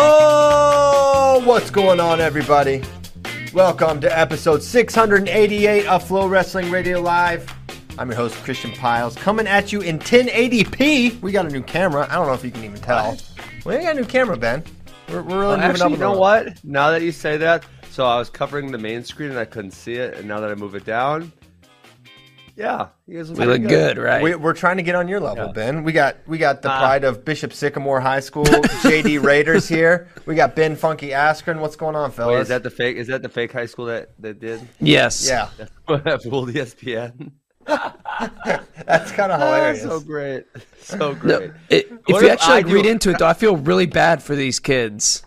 Oh, what's going on, everybody? Welcome to episode 688 of FloWrestling Radio Live. I'm your host, Christian Pyles, coming at you in 1080p. We got a new camera. I don't know if you can even tell. We got a new camera, Ben. We're, we're really oh, Well, moving actually, up. you know what? Now that you say that, so I was covering the main screen and I couldn't see it, and now that I move it down, yeah, you guys look We look good, right? We, we're trying to get on your level, Yeah. Ben. We got we got the Ah. pride of Bishop Sycamore High School, JD Rader here. We got Ben Funky Askren. What's going on, fellas? Wait, is that the fake? Is that the fake high school that that did yes. yeah, fooled ESPN? that's kind of Ah, hilarious. so great, so No, great. it, if you actually I like, read into it, though, I feel really bad for these kids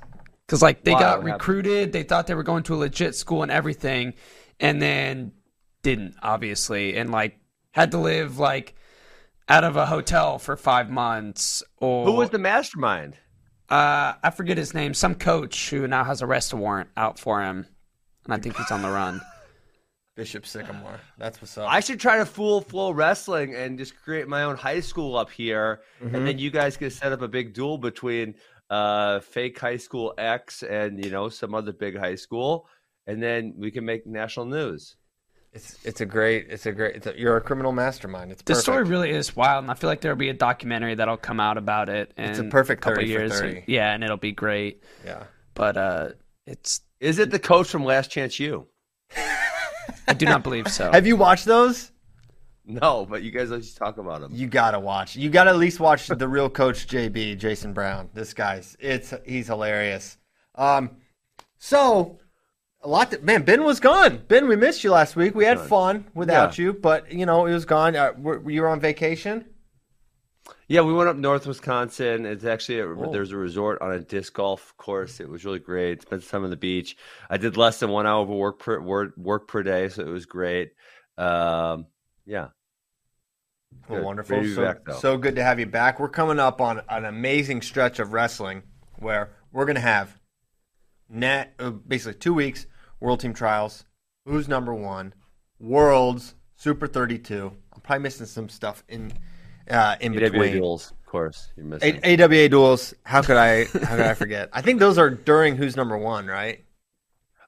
because like they Why? got What happened? recruited, they thought they were going to a legit school and everything, and then didn't obviously, and like had to live like out of a hotel for five months. Or Who was the mastermind? Uh, I forget his name. Some coach who now has a arrest warrant out for him, and I think he's on the run. Bishop Sycamore. That's what's up. I should try to fool FloWrestling and just create my own high school up here, Mm-hmm. and then you guys can set up a big duel between uh, fake high school X and you know some other big high school, and then we can make national news. It's it's a great it's a great it's a, you're a criminal mastermind. It's The story really is wild, and I feel like there'll be a documentary that'll come out about it. In It's a perfect couple 30 for years. 30. Yeah, and it'll be great. yeah. But uh, it's Is it the coach from Last Chance U? I do not believe so. Have you watched those? No, but you guys always talk about him. You gotta watch. You gotta at least watch the real coach JB Jason Brown. This guy's it's he's hilarious. Um, so a lot. To, man, Ben was gone. Ben, we missed you last week. We had fun without Yeah. you, but you know it was gone. Uh, were, you were on vacation. Yeah, we went up north Wisconsin. It's actually a, Cool. there's a resort on a disc golf course. It was really great. Spent some time on the beach. I did less than one hour of work per work, work per day, so it was great. Um, yeah, Well, Good. wonderful. Ready to be so, back, so good to have you back. We're coming up on an amazing stretch of wrestling where we're going to have net uh, basically two weeks World Team Trials. Who's number one? Worlds Super 32. I'm probably missing some stuff in uh, in AWA between. duels, of course. You're missing. A- AWA duels. How could I? How could I forget? I think those are during Who's Number One, right?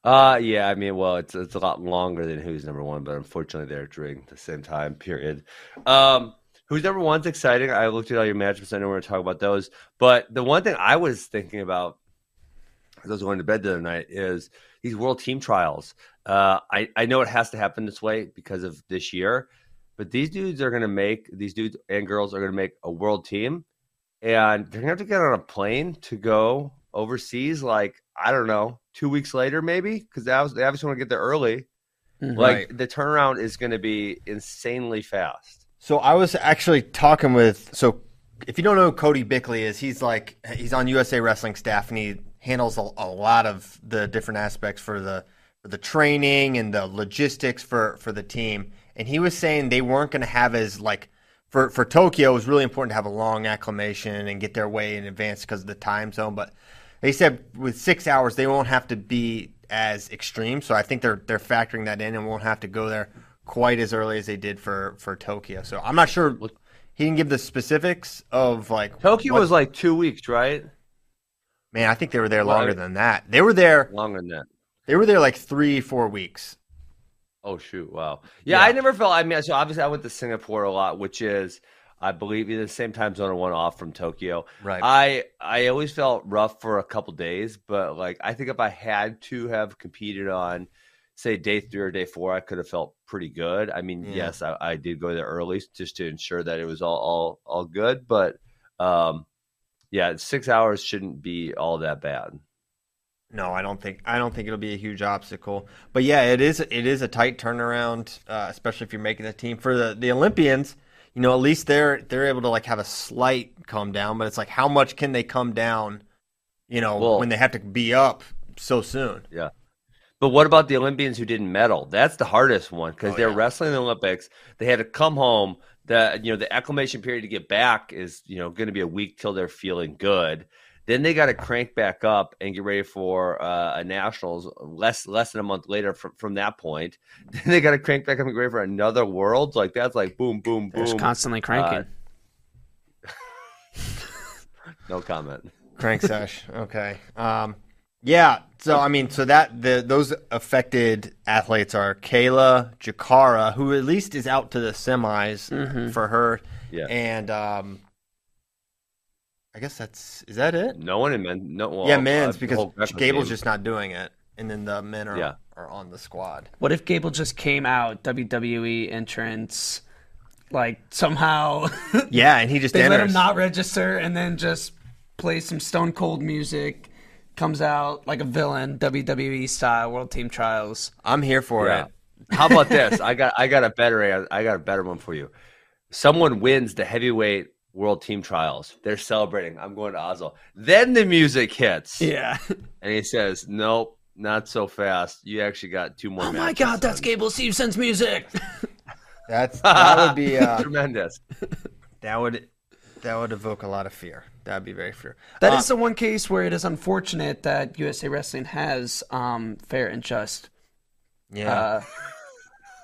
Uh yeah, I mean, well, it's it's a lot longer than who's number one, but unfortunately, they're during the same time period. Um, who's number one's exciting. I looked at all your matchups. I know we're gonna talk about those, but the one thing I was thinking about as I was going to bed the other night is these world team trials. Uh, I I know it has to happen this way because of this year, but these dudes are gonna make these dudes and girls are gonna make a world team, and they're gonna have to get on a plane to go overseas. Like I don't know, two weeks later maybe, because they obviously they obviously want to get there early. Mhm. Like Right. the turnaround is going to be insanely fast. So I was actually talking with so if you don't know who Cody Bickley is, he's like he's on USA Wrestling staff and he handles a, a lot of the different aspects for the for the training and the logistics for for the team. And he was saying they weren't going to have as like for for Tokyo it was really important to have a long acclimation and get their way in advance because of the time zone. But they said with six hours they won't have to be as extreme. So I think they're they're factoring that in and won't have to go there quite as early as they did for for Tokyo. So I'm not sure. He didn't give the specifics of like Tokyo what- was like two weeks, right? Man. I think they were there longer I- than that. They were there. Longer than that. They were there like three four weeks. Oh shoot! Wow. Yeah, Yeah. I never felt. I mean, so obviously I went to Singapore a lot, which is, I believe, the same time zone or one off from Tokyo. Right. I I always felt rough for a couple days, but like I think if I had to have competed on, say day three or day four, I could have felt pretty good. I mean, Yeah. yes, I, I did go there early just to ensure that it was all all all good, but um, yeah, six hours shouldn't be all that bad. No, I don't think I don't think it'll be a huge obstacle. But yeah, it is it is a tight turnaround, uh, especially if you're making the team for the the Olympians. You know, at least they're they're able to like have a slight come down, but it's like how much can they come down? You know, Well- when they have to be up so soon. Yeah. But what about the Olympians who didn't medal? That's the hardest one because Oh, they're yeah. wrestling the Olympics. They had to come home. The you know the acclimation period to get back is you know going to be a week till they're feeling good. Then they got to crank back up and get ready for uh, a nationals less less than a month later from, from that point. Then they got to crank back up and get ready for another world. Like that's like boom boom They're just boom. constantly cranking. no comment. Crank sesh. Okay. Um, yeah. So I mean, so that the those affected athletes are Kayla Jacarra, who at least is out to the semis for her, Yeah. and um, I guess that's is that it? No one in men. No. Well, yeah, men's uh, because Gable's just not doing it, and then the men are Yeah. are on the squad. What if Gable just came out WWE entrance, like somehow Yeah, and he just they let him not register and then just play some Stone Cold music, comes out like a villain, WWE style World Team Trials. I'm here for Yeah. it. How about this? I got I got a better I got a better one for you. Someone wins the heavyweight world team trials. They're celebrating. I'm going to Oslo. Then the music hits. Yeah. And he says, Nope, not so fast. You actually got two more oh my God, that's on." Gable Stevenson's music. That's that would be uh, tremendous. that would that would evoke a lot of fear. That would be very fear. That Uh, is the one case where it is unfortunate that USA Wrestling has um, fair and just yeah. uh,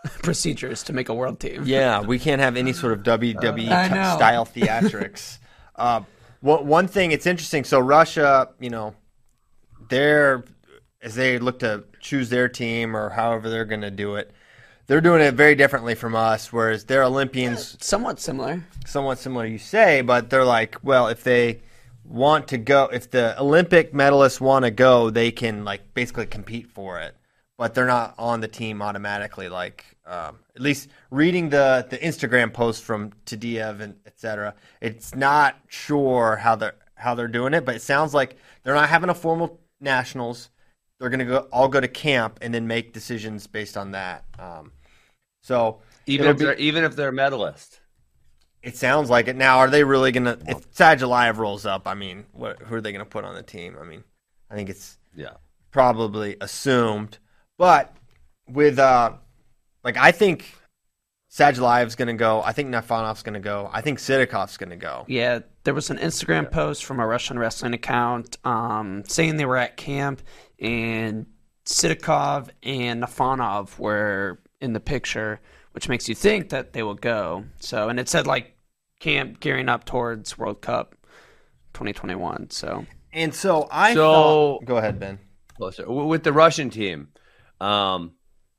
procedures to make a world team. Yeah, we can't have any sort of WWE know. style theatrics. uh, one, one thing, it's interesting. So Russia, you know, they're as they look to choose their team or however they're going to do it, they're doing it very differently from us. Whereas their Olympians, Somewhat similar. somewhat similar, you say, but they're like, well, if they want to go, if the Olympic medalists want to go, they can like basically compete for it, but they're not on the team automatically. Like um, at least reading the the Instagram post from Tadiev and etc. It's not sure how they're how they're doing it, but it sounds like they're not having a formal nationals. They're gonna go all go to camp and then make decisions based on that. Um, so Even if be- they're even if they're a medalist. it sounds like it. Now, are they really gonna? If Sadulayev rolls up, I mean, what, who are they gonna put on the team? I mean, I think it's Yeah. probably assumed, but with uh, like I think Sadulayev's gonna go. I think Naifonov's gonna go. I think Sidakov's gonna go. Yeah, there was an Instagram post from a Russian wrestling account um, saying they were at camp and Sidakov and Naifonov were in the picture, which makes you think that they will go. So, and it said like camp gearing up towards World Cup 2021. So, And so I So- thought, go ahead, Ben. closer with the Russian team. Um,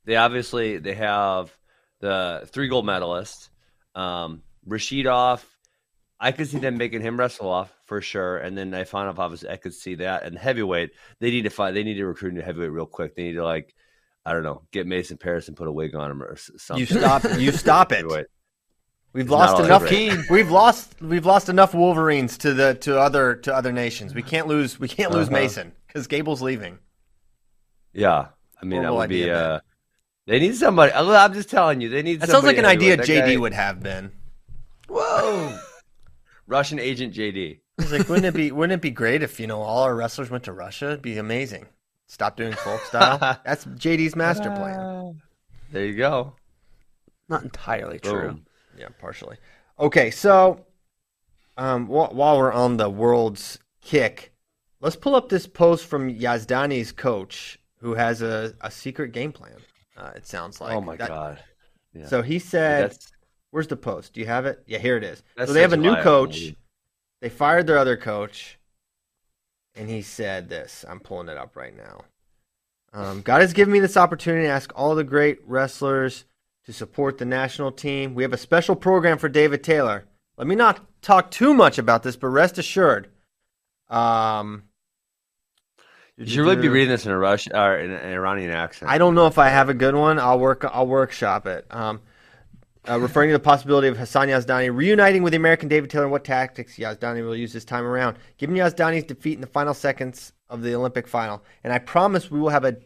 they obviously they have the three gold medalists. Um, Rashidov, I could see them making him wrestle off for sure, and then Ifanov, obviously, I could see that. And heavyweight, they need to find, they need to recruit into heavyweight real quick. They need to like, I don't know, get Mason Parris and put a wig on him or something. You stop. You stop it. Heavyweight. We've lost enough. We've lost. We've lost enough Wolverines to the to other to other nations. We can't lose. We can't lose Uh-huh. Mason because Gable's leaving. Yeah, I mean that Horrible would be. idea, Uh, they need somebody. I'm just telling you, they need. That sounds like an idea. That JD guy- would have been. whoa, Russian agent JD. He's like, wouldn't it be wouldn't it be great if you know all our wrestlers went to Russia? It'd be amazing. Stop doing folk style. That's JD's master plan. There you go. not entirely true. Boom. Yeah, partially. Okay, so um, wh- while we're on the world's kick, Let's pull up this post from Yazdani's coach, who has a, a secret game plan. Uh, it sounds like. oh my That- god. Yeah. So he said, That's "Where's the post? Do you have it? Yeah, here it is. That's so they have a new coach. dude. They fired their other coach, and he said this. I'm pulling it up right now. Um, God has given me this opportunity to ask all the great wrestlers to support the national team. We have a special program for David Taylor. Let me not talk too much about this, but rest assured. Um, you should really be reading this in a Rush or in an Iranian accent. I don't know if I have a good one. I'll work. I'll workshop it. Um, uh, referring to the possibility of Hassan Yazdani reuniting with the American David Taylor and what tactics Yazdani will use this time around. Given Yazdani's defeat in the final seconds of the Olympic final, and I promise we will have a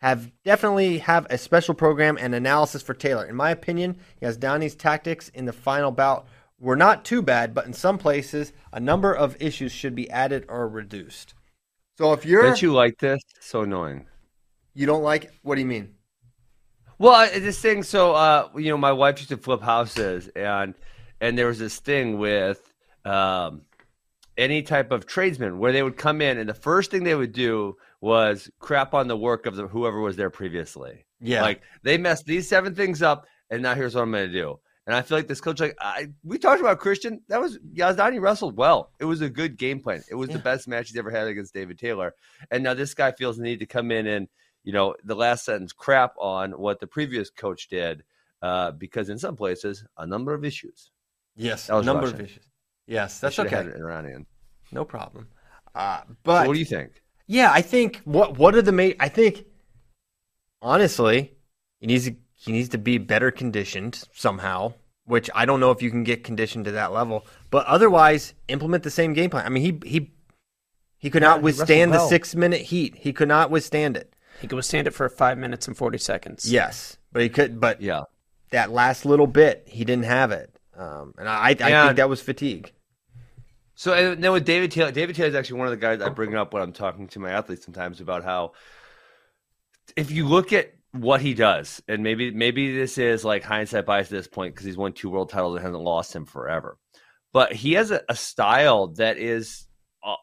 have definitely have a special program and analysis for Taylor. In my opinion, Yazdani's tactics in the final bout were not too bad, but in some places, a number of issues should be added or reduced. So if you're Don't you like this? So annoying. you don't like what do you mean? Well, this thing. So, uh, you know, my wife used to flip houses, and and there was this thing with um, any type of tradesman where they would come in, and the first thing they would do was crap on the work of the whoever was there previously. Yeah. Like they messed these seven things up, and now here's what I'm going to do. And I feel like this coach, like I, we talked about Christian, that was Yazdani wrestled well. It was a good game plan. It was the best match he's ever had against David Taylor. And now this guy feels the need to come in and you know, the last sentence crap on what the previous coach did, uh, because in some places, a number of issues. Yes, was number Russian. of issues. Yes, that's okay. had Iranian. No problem. Uh, So but what do you think? yeah, I think what what are the main? I think honestly, he needs to, he needs to be better conditioned somehow. Which I don't know if you can get conditioned to that level, but otherwise implement the same game plan. I mean, he he he could Yeah, not withstand the well. six minute heat. He could not withstand it. He could withstand it for five minutes and forty seconds. Yes, but he could. But Yeah. that last little bit, he didn't have it, um, and I I And- think that was fatigue. So and then with David Taylor, David Taylor is actually one of the guys I bring up when I'm talking to my athletes sometimes about how if you look at what he does, and maybe maybe this is like hindsight bias at this point because he's won two world titles and hasn't lost him forever, but he has a, a style that is a-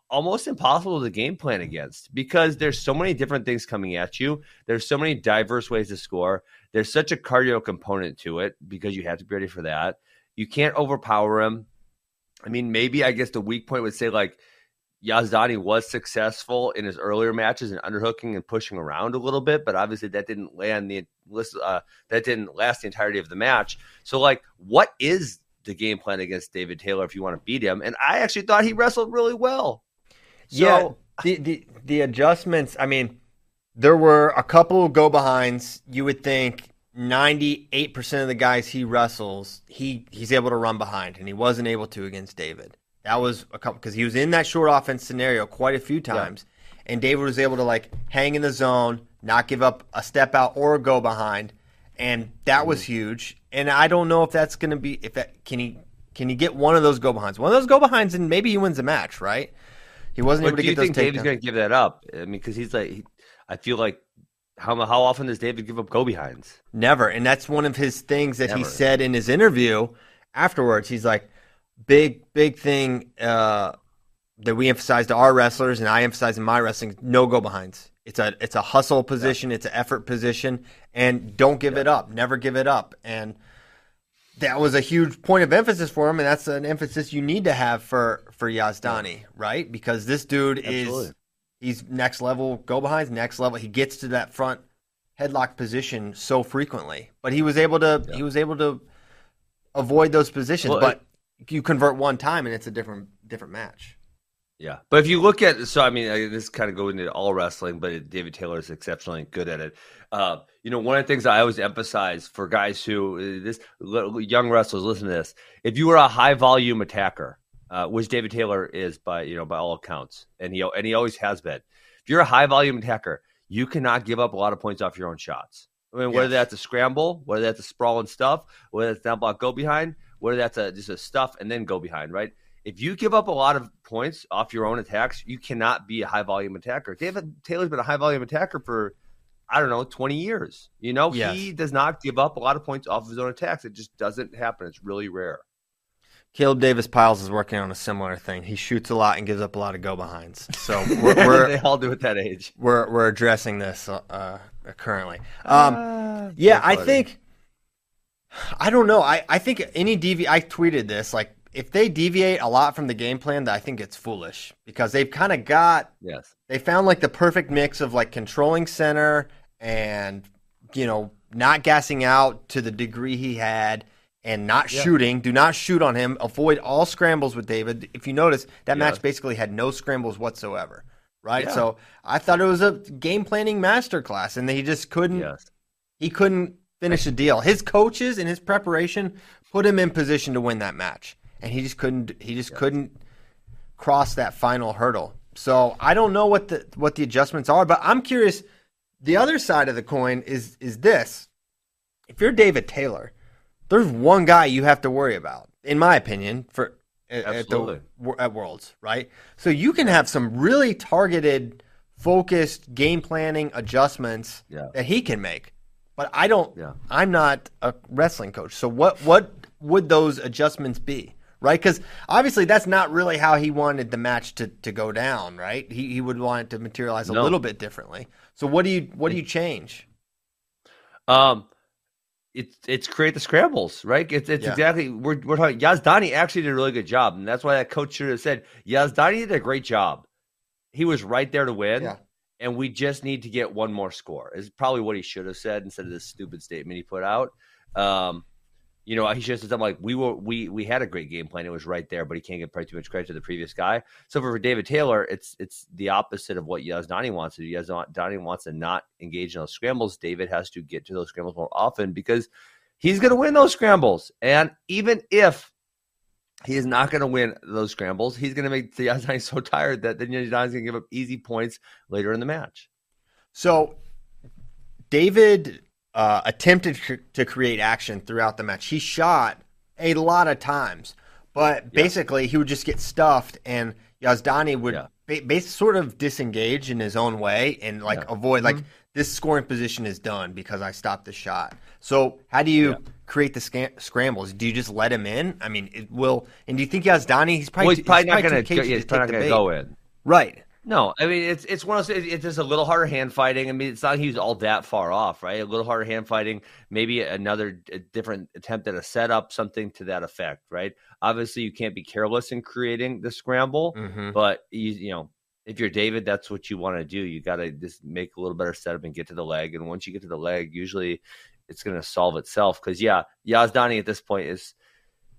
almost impossible to game plan against because there's so many different things coming at you. There's so many diverse ways to score. There's such a cardio component to it because you have to be ready for that. You can't overpower him. I mean, maybe I guess the weak point would say like Yazdani was successful in his earlier matches in underhooking and pushing around a little bit, but obviously that didn't land the uh, that didn't last the entirety of the match. So, like, what is the game plan against David Taylor if you want to beat him? And I actually thought he wrestled really well. So, yeah, the, the the adjustments. I mean, there were a couple go behinds. You would think ninety eight percent of the guys he wrestles, he he's able to run behind, and he wasn't able to against David. That was a couple because he was in that short offense scenario quite a few times, and David was able to like hang in the zone, not give up a step out or a go behind, and that was huge. And I don't know if that's going to be if that can he can he get one of those go behinds, one of those go behinds, and maybe he wins the match, right? He wasn't but able to do you think David's going to give that up? I mean, because he's like, he, I feel like how how often does David give up go behinds? Never. And that's one of his things that he said in his interview afterwards. He's like, big, big thing uh, that we emphasize to our wrestlers, and I emphasize in my wrestling: no go behinds. It's a it's a hustle position, it's an effort position, and don't give it up. Never give it up. And that was a huge point of emphasis for him, and that's an emphasis you need to have for for Yazdani, right? Because this dude Absolutely. is he's next level go behinds, next level. He gets to that front headlock position so frequently, but he was able to he was able to avoid those positions. Well, but you convert one time, and it's a different different match. Yeah, but if you look at so I mean uh, this kind of goes into all wrestling, but David Taylor is exceptionally good at it. Uh, you know, one of the things I always emphasize for guys who uh, this young wrestlers listen to this: if you are a high volume attacker, uh, which David Taylor is by you know by all accounts, and he and he always has been. If you're a high volume attacker, you cannot give up a lot of points off your own shots. I mean, whether Yes. that's a scramble, whether that's a sprawl and stuff, whether that's down block go behind, whether that's a just a stuff and then go behind, right? If you give up a lot of points off your own attacks, you cannot be a high volume attacker. David Taylor's been a high volume attacker for I don't know, 20 years. You know, Yes. he does not give up a lot of points off of his own attacks. It just doesn't happen. It's really rare. Caleb Davis Pyles is working on a similar thing. He shoots a lot and gives up a lot of go behinds. So we're we're, they all do at that age. we're, we're addressing this uh, uh, currently. Um, yeah, I think I don't know. I, I think any devi I tweeted this like if they deviate a lot from the game plan, I think it's foolish because they've kind of got Yes. they found like the perfect mix of like controlling center and you know not gassing out to the degree he had and not shooting. Do not shoot on him. Avoid all scrambles with david. If you notice that match basically had no scrambles whatsoever right? Yeah. so i thought it was a game planning masterclass and he just couldn't Yes. he couldn't finish the deal. His coaches and his preparation put him in position to win that match and he just couldn't he just couldn't cross that final hurdle. So I don't know what the what the adjustments are, but I'm curious. The other side of the coin is is this: if you're David Taylor, there's one guy you have to worry about, in my opinion, for at, at Absolutely. the at Worlds, right? So you can have some really targeted, focused game planning adjustments Yeah. that he can make. But I don't. Yeah. I'm not a wrestling coach, so what what would those adjustments be? Right, because obviously that's not really how he wanted the match to, to go down. Right, he he would want it to materialize a No. little bit differently. So what do you what do you change? Um, it's it's create the scrambles, right? It's it's Yeah. exactly we're we're talking. Yazdani actually did a really good job, and that's why that coach should have said Yazdani did a great job. He was right there to win, Yeah. and we just need to get one more score. Is probably what he should have said instead of this stupid statement he put out. Um, you know, he have said something like, "We were we we had a great game plan. It was right there, but he can't give probably too much credit to the previous guy." So for David Taylor, it's it's the opposite of what Yazdani wants to do. Yazdani wants to not engage in those scrambles. David has to get to those scrambles more often because he's going to win those scrambles. And even if he is not going to win those scrambles, he's going to make Yazdani so tired that then Yazdani's going to give up easy points later in the match. So David uh, attempted cr- to create action throughout the match. He shot a lot of times, but basically he would just get stuffed, and Yazdani would Yeah. ba- bas- sort of disengage in his own way and like Yeah. avoid like this scoring position is done because I stopped the shot. So how do you create the sca- scrambles? Do you just let him in? I mean, it will. And do you think Yazdani? He's probably Well, he's probably not going to. He's probably not going to go in. Right. No, I mean it's it's one of those. It's just a little harder hand fighting. I mean, it's not he was all that far off, right? A little harder hand fighting, maybe another a different attempt at a setup, something to that effect, right? Obviously, you can't be careless in creating the scramble, Mhm. but you you know if you're David, that's what you want to do. You got to just make a little better setup and get to the leg, and once you get to the leg, usually it's going to solve itself. Because yeah, Yazdani at this point is.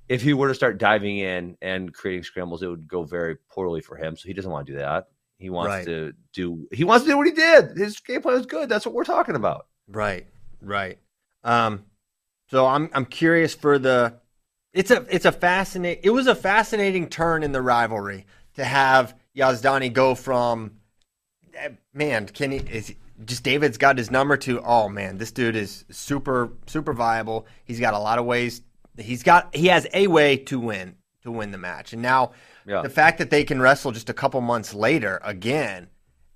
If he were to start diving in and creating scrambles, it would go very poorly for him. So he doesn't want to do that. He wants Right. to do. He wants to do what he did. His game plan was good. That's what we're talking about. Right, right. Um, so I'm I'm curious for the. It's a it's a fascinating. It was a fascinating turn in the rivalry to have Yazdani go from, eh, man, can he is just David's got his number to oh man, this dude is super super viable. He's got a lot of ways. He's got he has a way to win to win the match, and now Yeah. the fact that they can wrestle just a couple months later again,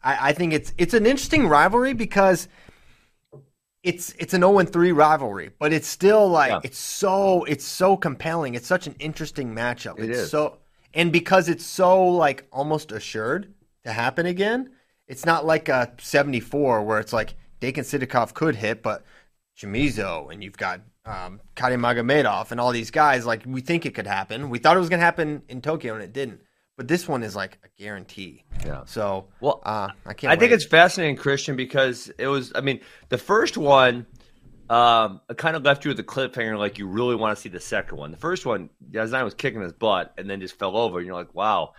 I, I think it's it's an interesting rivalry because it's it's an 0 3 rivalry, but it's still like Yeah. it's so it's so compelling. It's such an interesting matchup. It it's is. so and because it's so like almost assured to happen again, it's not like a 74 where it's like Dakin Sidakov could hit, but Chamizo and you've got um, Kadi Magomedov and all these guys, like we think it could happen. We thought it was going to happen in Tokyo and it didn't. But this one is like a guarantee. Yeah. So, Well, uh, I can't. I think it's fascinating, Christian, because it was. I mean, the first one um, it kind of left you with a cliffhanger, like you really want to see the second one. The first one, Yazdani was kicking his butt and then just fell over, and you're like, wow.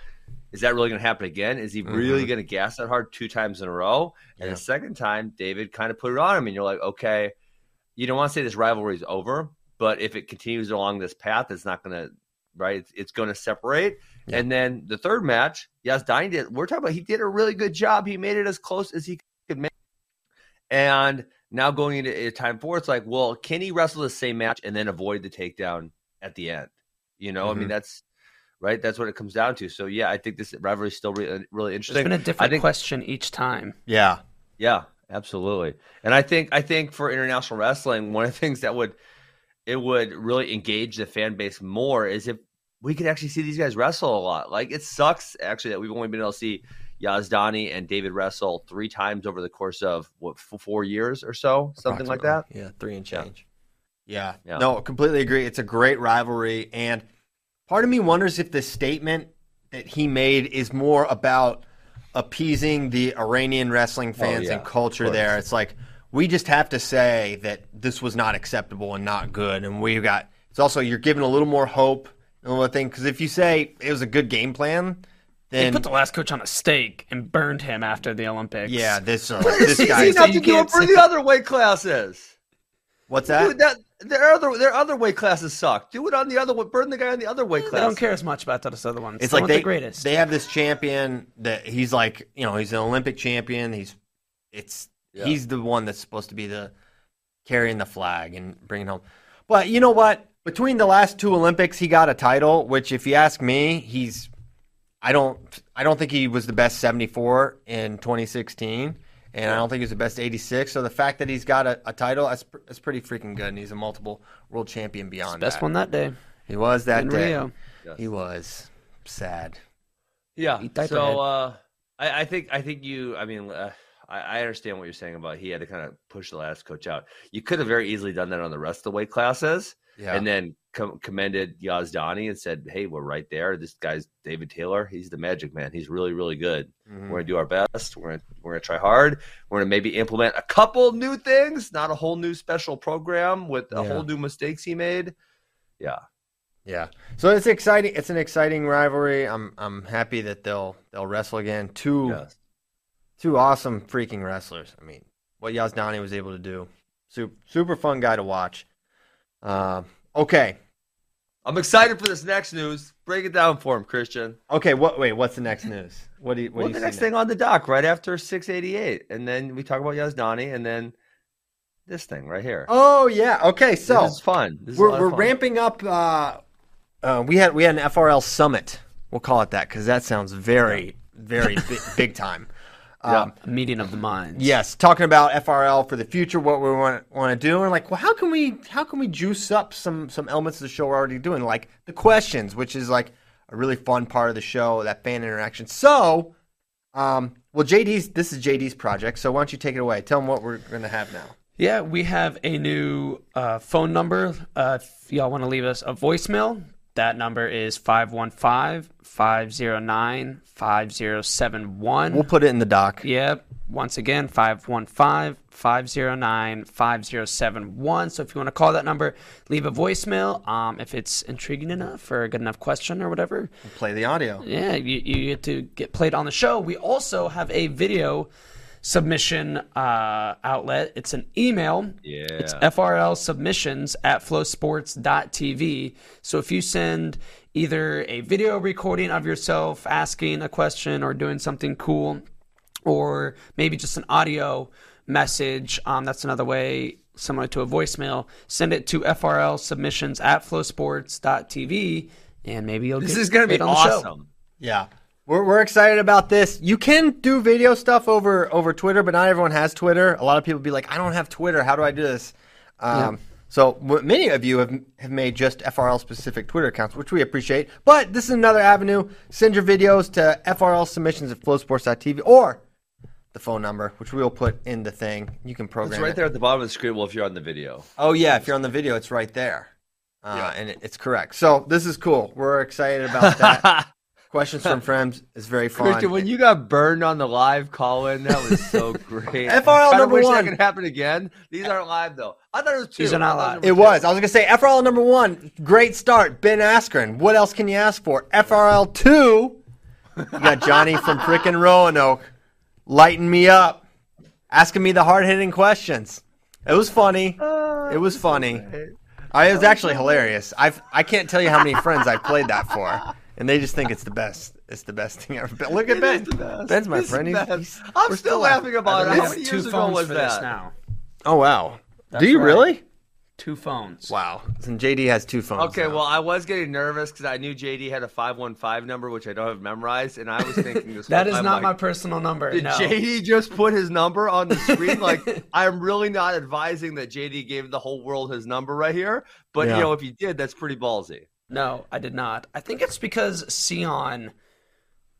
Is that really going to happen again? Is he really going to gas that hard two times in a row? And Yeah. the second time, David kind of put it on him, and you're like, okay, you don't want to say this rivalry is over, but if it continues along this path, it's not going to, right? It's, it's going to separate. Yeah. And then the third match, yes, Yazdani did. We're talking about he did a really good job. He made it as close as he could make. And now going into uh, time four, it's like, well, can he wrestle the same match and then avoid the takedown at the end? You know, I mean, Mhm. that's right. That's what it comes down to. So yeah, I think this rivalry is still really, really interesting. It's been a different think- question each time. yeah. Yeah, absolutely. And I think I think for international wrestling, one of the things that would it would really engage the fan base more is if we could actually see these guys wrestle a lot. Like it sucks actually that we've only been able to see Yazdani and David wrestle three times over the course of what f- four years or so, something like that. Yeah, three and change. Yeah. Yeah. No, completely agree. It's a great rivalry. And part of me wonders if the statement that he made is more about appeasing the Iranian wrestling fans yeah, and culture there. It's like, we just have to say that this was not acceptable and not good. And we got, it's also, you're giving a little more hope and a little thing. Because if you say it was a good game plan, They then. put the last coach on a stake and burned him after the Olympics. yeah, this, uh, this guy. easy enough to do can't it for the other weight classes. What's that? Dude, that their other their other weight classes suck. Do it on the other one. Burn the guy on the other weight They class. I don't care as much about those other ones. It's they like they the greatest. they have this champion that he's like you know he's an Olympic champion. He's it's Yeah. he's the one that's supposed to be the carrying the flag and bringing home. But you know what? Between the last two Olympics, he got a title. Which, if you ask me, he's I don't I don't think he was the best 74 in 2016. And I don't think he was the best 86. So the fact that he's got a, a title, that's, pr- that's pretty freaking good. And he's a multiple world champion beyond Best that. one that day. He was that in day. Rio. Yes. He was sad. Yeah. So uh, I, I think I think you. I mean, uh, I, I understand what you're saying about he had to kind of push the last coach out. You could have very easily done that on the rest of the weight classes, Yeah. and then com- commended Yazdani and said, "Hey, we're right there. This guy's David Taylor. He's the Magic Man. He's really, really good. Mhm. We're gonna do our best. We're gonna we're gonna try hard. We're gonna maybe implement a couple new things, not a whole new special program with a Yeah. whole new mistakes he made. Yeah, Yeah. So it's exciting. It's an exciting rivalry. I'm I'm happy that they'll they'll wrestle again. Two yes. two awesome freaking wrestlers. I mean, what Yazdani was able to do. Super super fun guy to watch. Uh, okay. I'm excited for this next news. Break it down for him, Christian. Okay. What? Wait. What's the next news? What do you? What Well, do you the next next? thing on the dock right after 688, and then we talk about Yazdani, and then this thing right here. Oh yeah. Okay. So this is fun. This we're we're fun. ramping up. Uh, uh, we had we had an FRL summit. We'll call it that because that sounds very very big, big time. Um, meeting of the minds. Yes, talking about FRL for the future, what we want want to do, and like, well, how can we how can we juice up some some elements of the show we're already doing, like the questions, which is like a really fun part of the show, that fan interaction. So, um, well, JD's this is JD's project, so why don't you take it away? Tell them what we're going to have now. Yeah, we have a new uh, phone number. Uh, if y'all want to leave us a voicemail, that number is 515 509 5071. We'll put it in the doc. Yep. Once again, 515 509 5071. So if you want to call that number, leave a voicemail. Um, if it's intriguing enough or a good enough question or whatever, Play the audio. yeah, you, you get to get played on the show. We also have a video submission uh, outlet. It's an email. Yeah. It's FRL submissions at flowsports.tv. So if you send either a video recording of yourself asking a question or doing something cool, or maybe just an audio message, um, that's another way similar to a voicemail, send it to FRL submissions at flowsports.tv. And maybe you'll This get is going to be on the show. awesome. Yeah. We're, we're excited about this. You can do video stuff over over Twitter, but not everyone has Twitter. A lot of people be like, I don't have Twitter. How do I do this? Um, So many of you have, have made just FRL specific Twitter accounts, which we appreciate. But this is another avenue. Send your videos to FRL submissions at flowsports.tv or the phone number, which we will put in the thing. You can program It's right it. there at the bottom of the screen. Well, if you're on the video, Oh yeah, if you're on the video, it's right there, uh, and it, it's correct. So this is cool. We're excited about that. Questions from friends is very fun. Christian, when you got burned on the live call in, that was so great. FRL Kinda number wish one. that could happen again. These aren't live though. I thought it was two. These are not live. it two. was. I was gonna say FRL number one, great start. Ben Askren. What else can you ask for? FRL two, you got Johnny from frickin' Roanoke, lighting me up, asking me the hard hitting questions. It was funny. it was funny. I, it was actually hilarious. I've I can't tell you how many friends I played that for, and they just think it's the best. It's the best thing ever. But look at It Ben. is the best. Ben's my It's friend. He's- best. he's- I'm we're still laughing about it. How many two years ago phones was for this that? now. Oh wow. That's Do you right. really? Two phones. Wow. And JD has two phones. Okay, now. well, I was getting nervous because I knew JD had a 515 number, which I don't have memorized, and I was thinking this That whole is time, not like, my personal number. Did no. JD just put his number on the screen? like, I'm really not advising that JD gave the whole world his number right here, but Yeah. you know, if you did, that's pretty ballsy. No, I did not. I think it's because Sion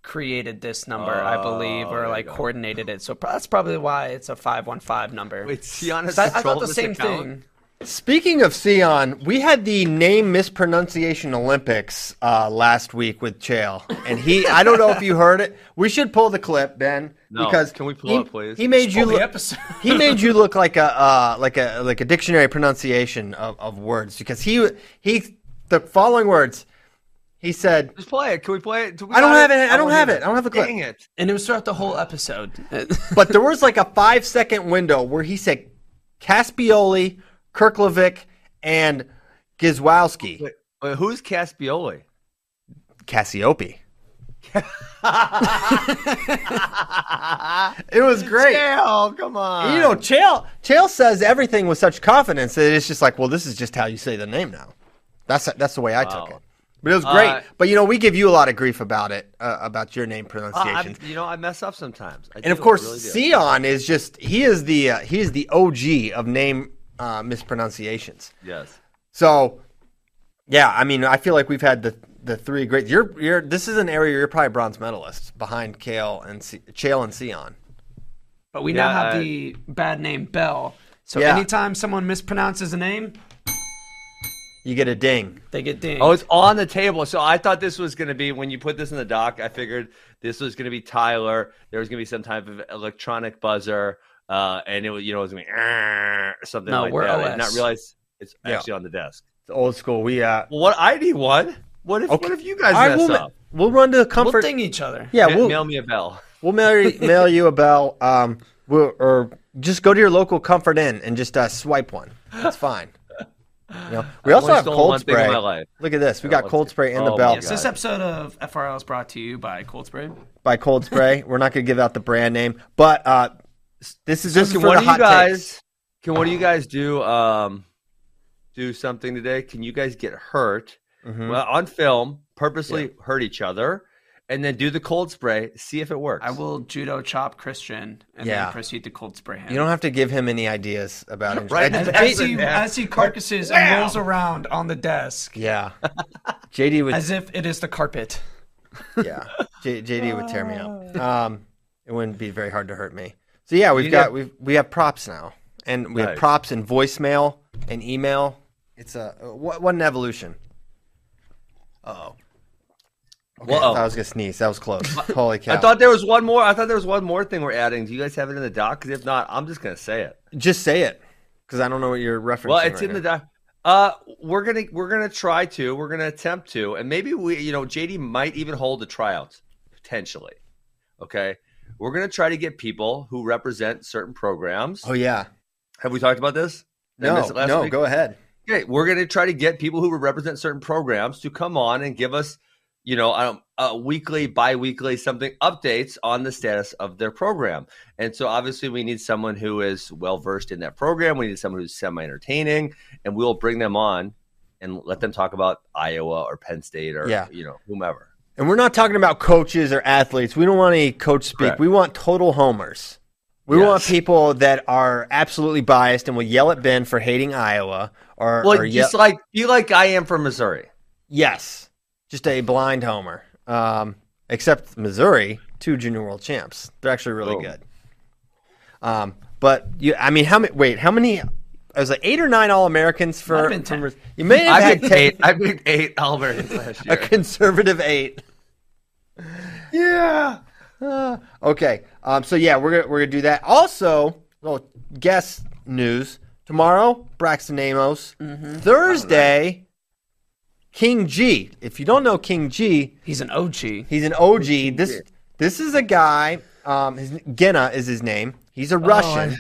created this number, I believe, Oh, or like go. coordinated it. So that's probably why it's a five one five number. Wait, Sion has I, I thought the this same account? thing. Speaking of Sion, we had the name mispronunciation Olympics uh, last week with Chael, and he—I don't know if you heard it. We should pull the clip, Ben, No, because can we pull he, it, please? He made you Pull the look. he made you look like a uh, like a like a dictionary pronunciation of, of words because he he the following words he said. Just play it. Can we play it? Do we I don't have it. I don't have hear it. I don't have the clip. Dang it. and it was throughout the whole episode. But there was like a five second window where he said Caspioli, Kirklovic, and Gizwowski. Wait, wait, who's Caspioli? Cassiope. it was great. Chael, come on. You know, Chael Chael says everything with such confidence that it's just like, well, this is just how you say the name now. That's that's the way I took it. But it was great. Uh, but you know, we give you a lot of grief about it, uh, about your name Uh, pronunciations. I'm- you know, I mess up sometimes. I and do, of course, I really. Sion is just he is the uh, he is the OG of name uh, mispronunciations. Yes. So, yeah, I mean, I feel like we've had the the three great. You're you're this is an area you're probably bronze medalists behind Kale and C- Chael and Sion. but we Yeah, now have I- the bad name Bell. So Yeah. anytime someone mispronounces a name, You get a ding. they get ding. Oh, it's on the table. So I thought this was going to be when you put this in the dock. I figured this was going to be Tyler. There was going to be some type of electronic buzzer, uh, and it was you know it was going to be something No, like we're that. I OS. did not realize it's Yeah. actually on the desk. It's old school. We uh. Well, what I need one. What if Okay. what if you guys All right, mess we'll, up? we'll run to the we'll comfort. ding each other. yeah, Ma- we'll mail me a bell. we'll mail, mail you a bell. Um, we'll, or just go to your local Comfort Inn and just uh, swipe one. That's fine. You know, we also have cold one in spray. my life. Look at this. We Yeah, got cold spray in the Oh, bell my Yes, this episode of FRL is brought to you by Cold Spray. by Cold Spray. We're not going to give out the brand name, but uh, this is So this is can for one the of you hot guys? takes. Can one of you guys do um do something today? Can you guys get hurt Mhm. well, on film, purposely hurt each other, and then do the cold spray, see if it works? I will judo chop Christian and Yeah. then proceed to cold spray him. You don't have to give him any ideas about it. Right. as, as he, as he carcasses and rolls around on the desk yeah, JD would as if it is the carpet. yeah J, JD would tear me up. Um, it wouldn't be very hard to hurt me. So yeah, we've You got have- we we have props now, and we have props in voicemail and email. It's a what, what an evolution. Oh. Okay, I was gonna sneeze. That was close. Holy cow! I thought there was one more. I thought there was one more thing we're adding. Do you guys have it in the doc? Because if not, I'm just gonna say it. Just say it, because I don't know what you're referencing. Well, it's right in the doc. Uh, we're gonna we're gonna try to. We're gonna attempt to, and maybe we, you know, JD might even hold the tryouts potentially. Okay, we're gonna try to get people who represent certain programs. Oh yeah. Have we talked about this? Did No, no. week? Go ahead. Okay, we're going to try to get people who represent certain programs to come on and give us, you know, um, a weekly, bi-weekly something updates on the status of their program. And so obviously we need someone who is well versed in that program. We need someone who's semi-entertaining, and we'll bring them on and let them talk about Iowa or Penn State or Yeah. you know whomever. And we're not talking about coaches or athletes. We don't want any coach speak. Correct. We want total homers. We Yes. want people that are absolutely biased and will yell at Ben for hating Iowa or, Well, or just like be like I am from Missouri. yes, just a blind homer. Um, except Missouri, two junior world champs. They're actually really Oh. good. Um, but you, I mean, how many? Wait, how many? It was like eight or nine All Americans for. Been ten. from- you may have I had picked ten, eight. I picked eight Albertans last year. a conservative eight. yeah. Uh, okay. Um, so yeah, we're gonna we're gonna do that. Also, little guest news tomorrow. Braxton Amos. Thursday. King G. If you don't know King G, He's an OG. he's an OG. This this is a guy. Um, his Gena is his name. He's a Russian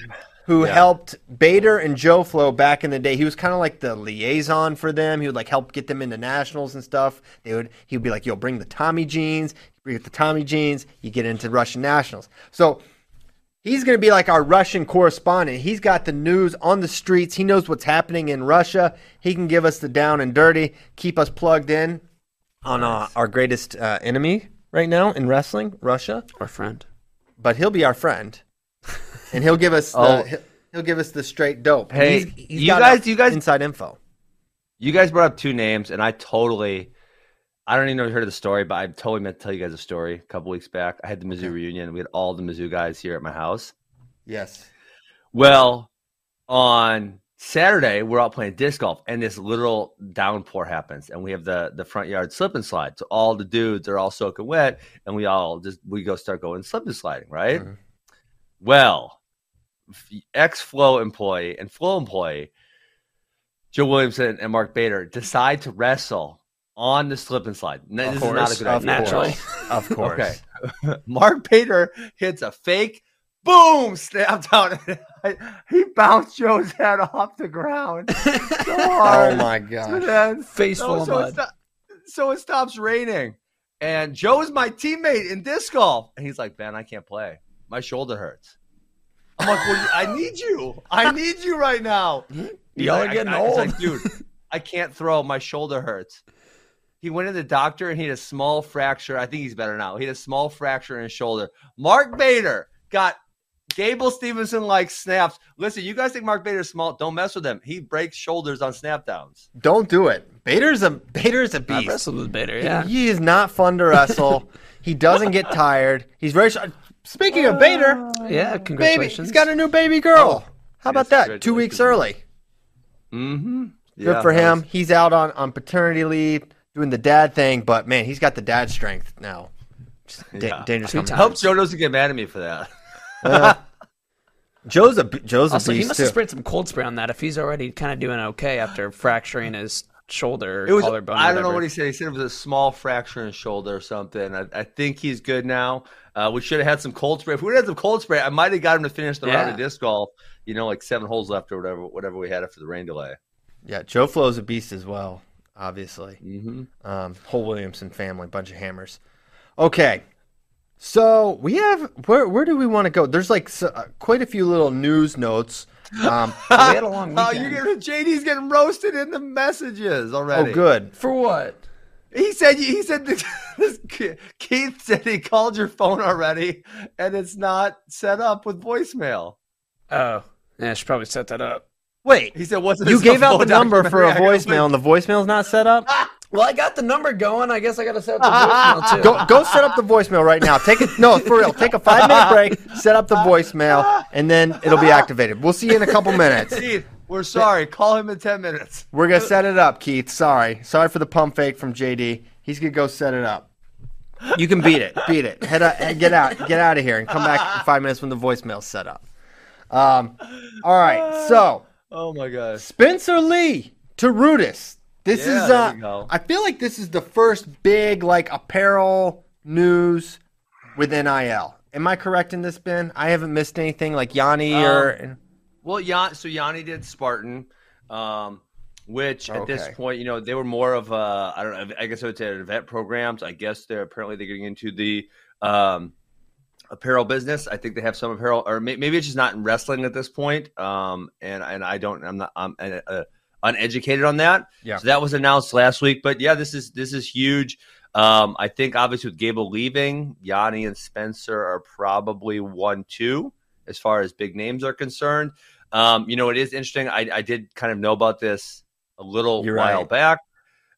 who Yeah. helped Bader and Joe Flo back in the day. He was kind of like the liaison for them. He would like help get them into nationals and stuff. They would he would be like, "Yo, bring the Tommy jeans. Bring the Tommy jeans. You get into Russian nationals." So he's going to be like our Russian correspondent. He's got the news on the streets. He knows what's happening in Russia. He can give us the down and dirty, keep us plugged in on uh, our greatest uh, enemy right now in wrestling, Russia. Our friend. But he'll be our friend, and he'll give us the Oh. he'll, he'll give us the straight dope. Hey, he's- he's you guys- you guys- inside info. You guys brought up two names, and I totally, I don't even know if you heard of the story, but I totally meant to tell you guys a story a couple weeks back. I had the Mizzou reunion. We had all the Mizzou guys here at my house. Yes. Well, on Saturday, we're out playing disc golf, and this literal downpour happens, and we have the the front yard slip and slide. So all the dudes are all soaking wet, and we all just we go start going slip and sliding, right? Mhm. Well, ex Flow employee and Flow employee Joe Williamson and Mark Bader decide to wrestle on the slip and slide. No, Of this is not a course, good of idea. naturally. Of course. Okay. Mark Bader hits a fake, boom, snap down. he bounced Joe's head off the ground so Oh my then- Face so, full so it mud. so it stops raining. And Joe's my teammate in disc golf. And he's like, Ben, I can't play. My shoulder hurts. I'm like, well, I need you. I need you right now. Y'all like, are getting I- I- old. like, dude, I can't throw. My shoulder hurts. He went to the doctor and he had a small fracture. I think he's better now. He had a small fracture in his shoulder. Mark Bader got Gable Stevenson like snaps. Listen, you guys think Mark Bader's small? Don't mess with him. He breaks shoulders on snap downs. Don't do it. Bader's a Bader's a I beast. I wrestled with Bader, yeah. He is not fun to wrestle. he doesn't get tired. He's very. sh- Speaking of Bader, Yeah, baby, congratulations. he's got a new baby girl. How about Yes, that? Two weeks early. Mm-hmm. Good for him. He's out on, on paternity leave, doing the dad thing, but man, he's got the dad strength now. Da- Yeah. dangerous. Two company. times. Hope Joe doesn't get mad at me for that. Uh, Joe's a b- Joe's a Also, he must too. have sprayed some cold spray on that if he's already kind of doing okay after fracturing his shoulder, It was. collarbone. I don't know what he said. He said it was a small fracture in his shoulder or something. I, I think he's good now. Uh, we should have had some cold spray. If we would had some cold spray, I might have got him to finish the round of disc golf. You know, like seven holes left or whatever. Whatever we had after the rain delay. Yeah, Joe Flo's a beast as well. Obviously, Mm-hmm. um, whole Williamson family, bunch of hammers. Okay, so we have where where do we want to go? There's like s uh, quite a few little news notes. Um, we had a long weekend. Oh, you're getting JD's getting roasted in the messages already. oh, good. For what? He said. He said. This, Keith said he called your phone already, and it's not set up with voicemail. Oh, yeah, I should probably set that up. Wait, He said, "What's you gave out the number for a voicemail, and the voicemail's not set up. Well, I got the number going. I guess I got to set up the voicemail too. Go go set up the voicemail right now. Take it. No, for real. Take a five minute break. Set up the voicemail, and then it'll be activated. We'll see you in a couple minutes. Keith, we're sorry. Call him in ten minutes. We're gonna set it up, Keith. Sorry, sorry for the pump fake from JD. He's gonna go set it up. You can beat it. Beat it. Head out. Get out. Get out of here and come back in five minutes when the voicemail's set up. Um. All right. So Oh my gosh. Spencer Lee to Rudis. This Yeah, is. Uh. I feel like this is the first big like apparel news with NIL. Am I correct in this, Ben? I haven't missed anything like Yianni or. Well, Yan, so Yianni did Spartan, um, which at this point, you know, they were more of a, I don't know, I guess I would say event programs. I guess they're apparently they're getting into the um, apparel business. I think they have some apparel, or may, maybe it's just not in wrestling at this point. Um, and and I don't, I'm not, I'm uh, uh, uneducated on that. Yeah. So that was announced last week, but yeah, this is this is huge. Um, I think obviously with Gable leaving, Yianni and Spencer are probably one two as far as big names are concerned. Um, you know, it is interesting. I, I did kind of know about this a little You're while right. back,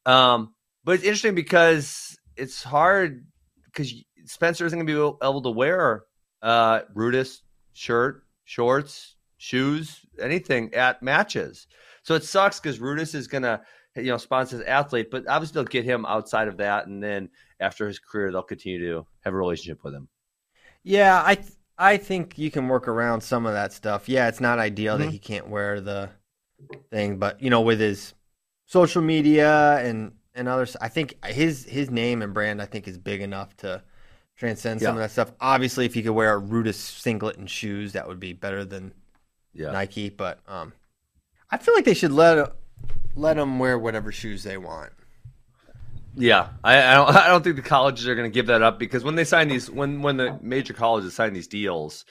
um, but it's interesting because it's hard because Spencer isn't going to be able to wear uh, Rudis shirt, shorts, shoes, anything at matches. So it sucks because Rudis is going to you know sponsor his athlete, but obviously they'll get him outside of that, and then after his career, they'll continue to have a relationship with him. Yeah, I th- I think you can work around some of that stuff. Yeah, it's not ideal Mhm. that he can't wear the thing, but you know, with his social media and and others, I think his his name and brand I think is big enough to transcend some of that stuff. Obviously, if he could wear a Rudis singlet and shoes, that would be better than Yeah. Nike. But um, I feel like they should let let them wear whatever shoes they want. Yeah, I, I don't. I don't think the colleges are going to give that up because when they sign these, when when the major colleges sign these deals,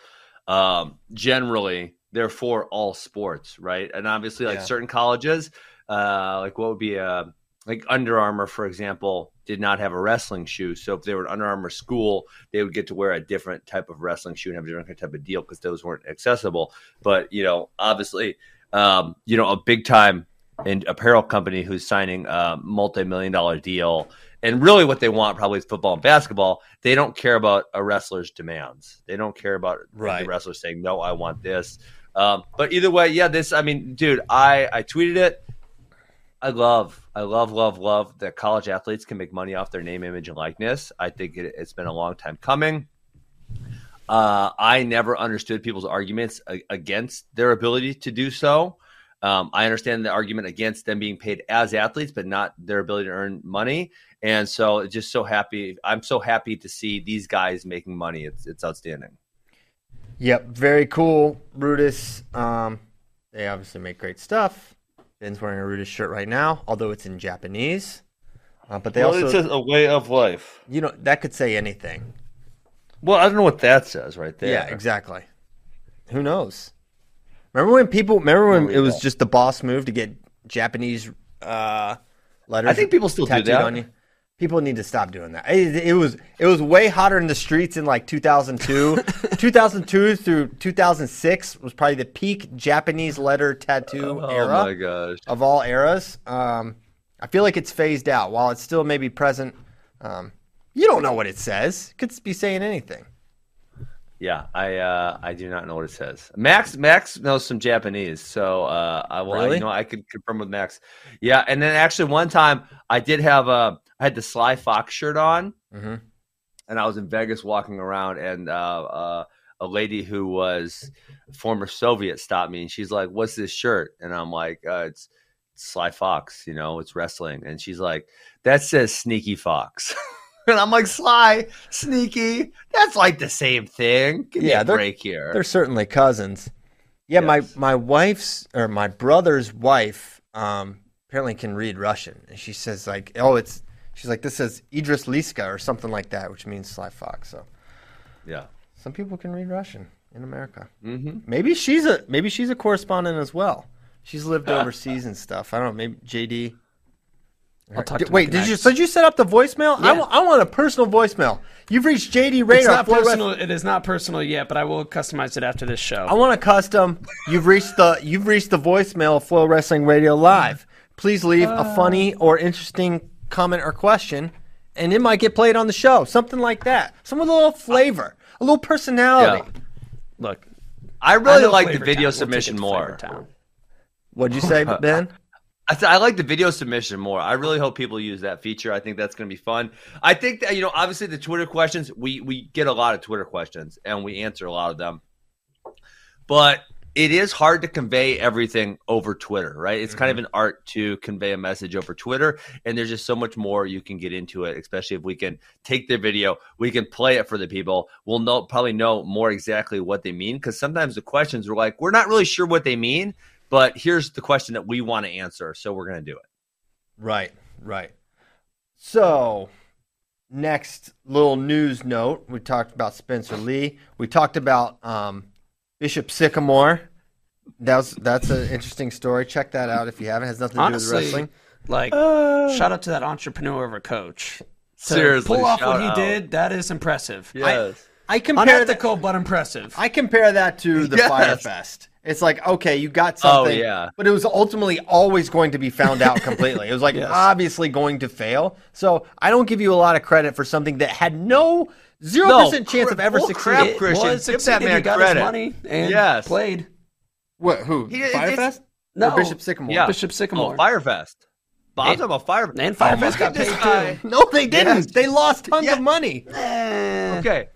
um, generally they're for all sports, right? And obviously, like Yeah. certain colleges, uh, like what would be a like Under Armour, for example, did not have a wrestling shoe. So if they were an Under Armour school, they would get to wear a different type of wrestling shoe and have a different type of deal because those weren't accessible. But you know, obviously, um, you know, a big time and apparel company who's signing a multi-million dollar deal. And really, what they want probably is football and basketball. They don't care about a wrestler's demands. They don't care about Right. the wrestler saying, "No, I want this." Um, but either way, yeah, this. I mean, dude, I I tweeted it. I love, I love, love, love that college athletes can make money off their name, image, and likeness. I think it, it's been a long time coming. Uh, I never understood people's arguments against their ability to do so. Um, I understand the argument against them being paid as athletes, but not their ability to earn money. And so, just so happy. I'm so happy to see these guys making money. It's it's outstanding. Yep, very cool. Rudis, um, they obviously make great stuff. Ben's wearing a Rudis shirt right now, although it's in Japanese. Uh, but they also, says a way of life. you know, that could say anything. Well, I don't know what that says right there. Yeah, exactly. Who knows? Remember when people? Remember when it was just the boss move to get Japanese uh, letters? I think people still do that. On you? People need to stop doing that. It, it was it was way hotter in the streets in like 2002. 2002 through 2006 was probably the peak Japanese letter tattoo Oh era my gosh. of all eras. Um, I feel like it's phased out. While it's still maybe present, um, you don't know what it says. It could be saying anything. Yeah, I uh, I do not know what it says. Max Max knows some Japanese, so uh, I will. Really? You know, I could confirm with Max. Yeah, and then actually one time I did have a I had the Sly Fox shirt on, hmm and I was in Vegas walking around, and uh, uh, a lady who was former Soviet stopped me, and she's like, "What's this shirt?" And I'm like, uh, "It's Sly Fox, you know, it's wrestling." And she's like, "That says Sneaky Fox." And I'm like, Sly, sneaky. That's like the same thing. Give me Yeah, a they're- break here. They're certainly cousins. Yeah, Yes. my my wife's or my brother's wife um, apparently can read Russian, and she says like, oh, it's she's like this says Idris Liska or something like that, which means Sly Fox. So Yeah. some people can read Russian in America. Mm-hmm. Maybe she's a maybe she's a correspondent as well. She's lived overseas and stuff. I don't know. Maybe JD. I'll talk Did- to wait, did you? connects. So did you set up the voicemail? I Yeah. wa- I want a personal voicemail. You've reached JD Rader. It's not Flow Ref- personal. It is not personal yet, but I will customize it after this show. I want a custom. You've reached the you've reached the voicemail of FloWrestling Radio Live. Please leave a uh. funny or interesting comment or question, and it might get played on the show. Something like that. Some with a little flavor, a little personality. Yeah. Look, I I really know like the Flavor video Town. We'll submission more. Flavor What'd you say, Ben? I, th- I like the video submission more. I really hope people use that feature. I think that's going to be fun. I think that you know, obviously, the Twitter questions we we get a lot of Twitter questions and we answer a lot of them, but it is hard to convey everything over Twitter, right? It's kind of mm-hmm. an art to convey a message over Twitter, and there's just so much more you can get into it. Especially if we can take their video, we can play it for the people. We'll know probably know more exactly what they mean because sometimes the questions are like we're not really sure what they mean, but here's the question that we want to answer, so we're going to do it. Right, right. So, next little news note: we talked about Spencer Lee. We talked about um, Bishop Sycamore. That's that's an interesting story. Check that out if you haven't. It has nothing to do with wrestling. like, shout out to that entrepreneur of a coach. To Seriously, pull off shout what he out. did, that is impressive. Yes. I compare that. Unethical, but impressive. I compare that to the Yes. Fyre Fest. It's like okay, you got oh, something, yeah. but it was ultimately always going to be found out completely. It was like Yes. obviously going to fail. So I don't give you a lot of credit for something that had no zero No, percent chance of ever succeeding. crap, It Christian. was Give that man he got credit. his money and Yes. played. What? Who? He- Fyre Fest? No, Or Bishop Sycamore? Yeah. Bishop oh, Sycamore. Oh, Fyre Fest. Bob's And- talking about Fire. and Oh, Fyre Fest look got paid, too. No, they didn't. Yes. They lost tons Yeah. of money. Okay.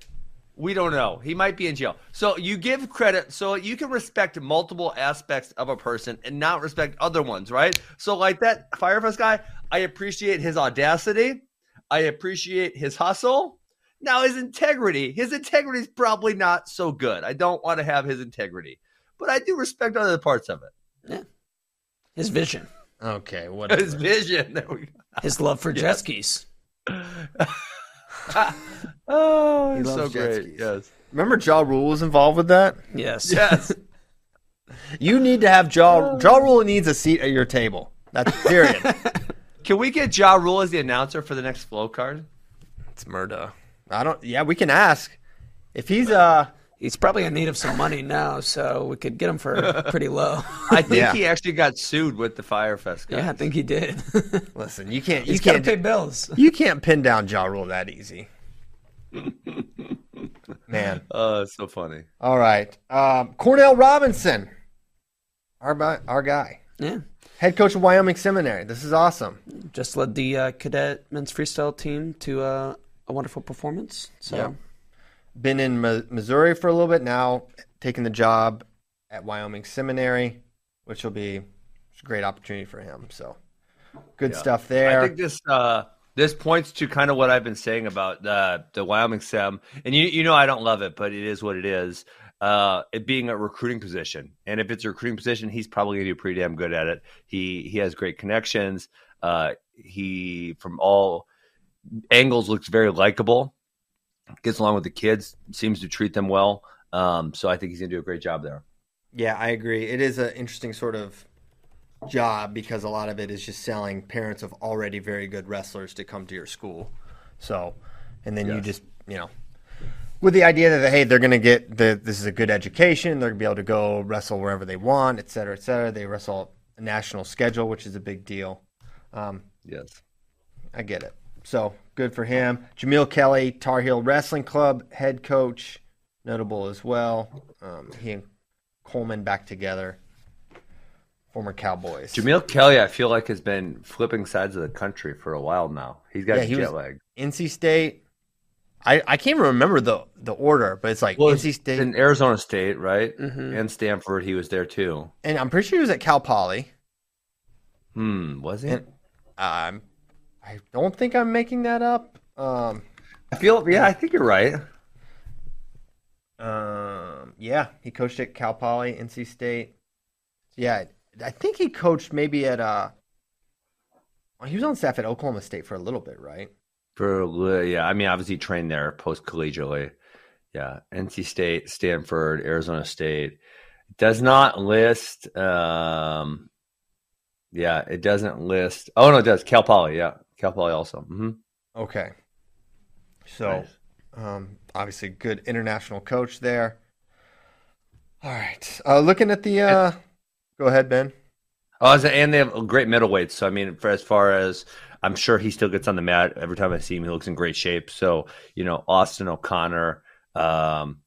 We don't know. He might be in jail. So you give credit. So you can respect multiple aspects of a person and not respect other ones, right? So like that Fyre Fest guy, I appreciate his audacity. I appreciate his hustle. Now his integrity, his integrity is probably not so good. I don't want to have his integrity, but I do respect other parts of it. Yeah. His vision, Okay, what His vision. There we go. his love for jet skis. Oh, He it's loves so jet great. skis. Yes. Remember, Ja Rule was involved with that. Yes. Yes. You need to have Ja. Ja Rule needs a seat at your table. That's period. Can we get Ja Rule as the announcer for the next flow card? it's Murda. I don't. Yeah, we can ask if he's uh He's probably in need of some money now, so we could get him for pretty low. I think Yeah. he actually got sued with the Fyre Fest guys. yeah, I think he did. Listen, you can't you He's got to can't pay bills. you can't pin down Ja Rule that easy. Man. Oh, it's so funny. All right. Um, Cornell Robinson, our our guy, Yeah, head coach of Wyoming Seminary. This is awesome. just led the uh, cadet men's freestyle team to uh, a wonderful performance. So Yeah. Been in Missouri for a little bit now, taking the job at Wyoming Seminary, which will be a great opportunity for him. So good Yeah. stuff there. I think this uh, this points to kind of what I've been saying about the the Wyoming Sem, and you you know I don't love it, but it is what it is. Uh, it being a recruiting position, and if it's a recruiting position, he's probably going to be pretty damn good at it. He he has great connections. Uh, he from all angles looks very likable. Gets along with the kids, seems to treat them well. Um, so I think he's going to do a great job there. Yeah, I agree. It is an interesting sort of job because a lot of it is just selling parents of already very good wrestlers to come to your school. So, and then you just, you know, with the idea that hey, they're going to get the this is a good education, they're going to be able to go wrestle wherever they want, et cetera, et cetera. They wrestle a national schedule, which is a big deal. Um, Yes. I get it. So good for him. Jamill Kelly, Tar Heel Wrestling Club head coach, notable as well. Um, he and Coleman back together. Former Cowboys. Jamill Kelly, I feel like has been flipping sides of the country for a while now. He's got Yeah, he jet lag. NC State. I, I can't even remember the the order, but it's like Well, NC State, in Arizona State, right? Mhm. And Stanford, he was there too. and I'm pretty sure he was at Cal Poly. Hmm, was he? And um, I don't think I'm making that up. Um, I feel, yeah, I think you're right. Um, yeah, he coached at Cal Poly, NC State. Yeah, I think he coached maybe at uh. He was on staff at Oklahoma State for a little bit, right? For yeah, I mean, obviously trained there post collegiately. Yeah, NC State, Stanford, Arizona State does not list. Um, yeah, it doesn't list. Oh no, it does. Cal Poly, yeah, Cal Poly also. hmm Okay. So, Nice. um, obviously, good international coach there. All right. Uh, looking at the. Uh, go ahead, Ben. Oh, and they have great middleweights. So I mean, for as far as I'm sure he still gets on the mat every time I see him, he looks in great shape. So you know, Austin O'Connor, um,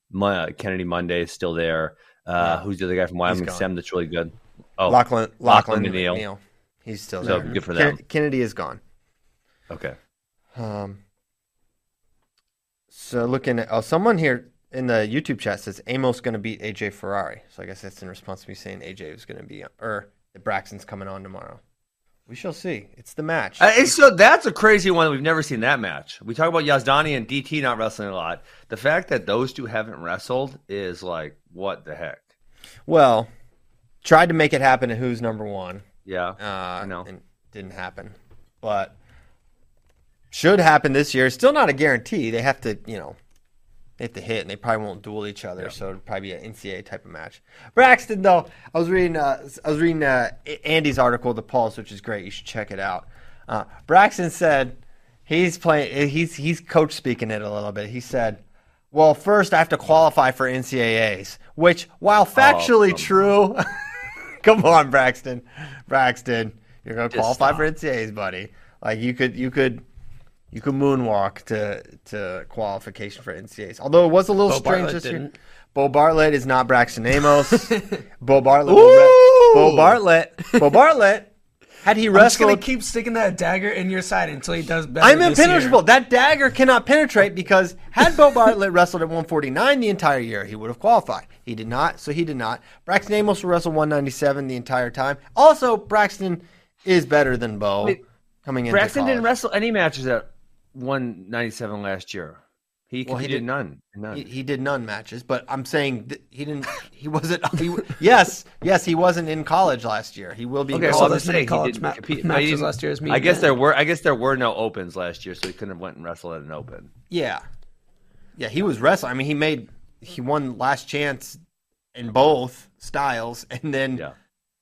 Kennedy Monday is still there. Uh, Yeah. Who's the other guy from Wyoming? Sam, that's really good. Oh, Lachlan. Lachlan Lachlan McNeil. McNeil. He's still So, there. good for them. Kennedy is gone. Okay. Um, so looking at oh, someone here in the YouTube chat says Amos going to beat AJ Ferrari. So I guess that's in response to me saying AJ is going to be or that Braxton's coming on tomorrow. We shall see. It's the match. Uh, it's so that's a crazy one. We've never seen that match. We talk about Yazdani and DT not wrestling a lot. The fact that those two haven't wrestled is like, what the heck? well, tried to make it happen. At who's number one? Yeah, Uh, I know. and didn't happen, but should happen this year. Still not a guarantee. They have to, you know, they have to hit, and they probably won't duel each other. So it'd probably be an NCAA type of match. Braxton, though, I was reading, uh, I was reading uh, Andy's article, The Pulse, which is great. You should check it out. Uh, Braxton said he's playing. He's he's coach speaking it a little bit. He said. Well, first I have to qualify for NCAAs, which, while factually come true, come on, Braxton, Braxton, you're gonna Just qualify stop. for NCAAs, buddy. Like you could, you could, you could moonwalk to to qualification for NCAAs. Although it was a little Bo strange Bartlett this year. didn't. Bo Bartlett is not Braxton Amos. Bo Bartlett. re- Bo Bartlett. Bo Bartlett. Had he wrestled, I'm just gonna keep sticking that dagger in your side until he does better. I'm this year. impenetrable. That dagger cannot penetrate because had Bo Bartlett wrestled at 149 the entire year, he would have qualified. He did not, so he did not. Braxton Amos will wrestle 197 the entire time. Also, Braxton is better than Bo Wait, coming into Braxton didn't wrestle any matches at 197 last year. He, Well, he, he did did- none. None. He, he did none matches, but I'm saying th- he didn't. He wasn't. He, yes, yes, he wasn't in college last year. He will be. in okay, so well, I'm there's just many saying he college didn't ma- compete. matches last year as me I guess Ben. there were. I guess there were no opens last year, so he couldn't have went and wrestled at an open. Yeah, yeah, he was wrestling. I mean, he made he won last chance in both styles, and then Yeah.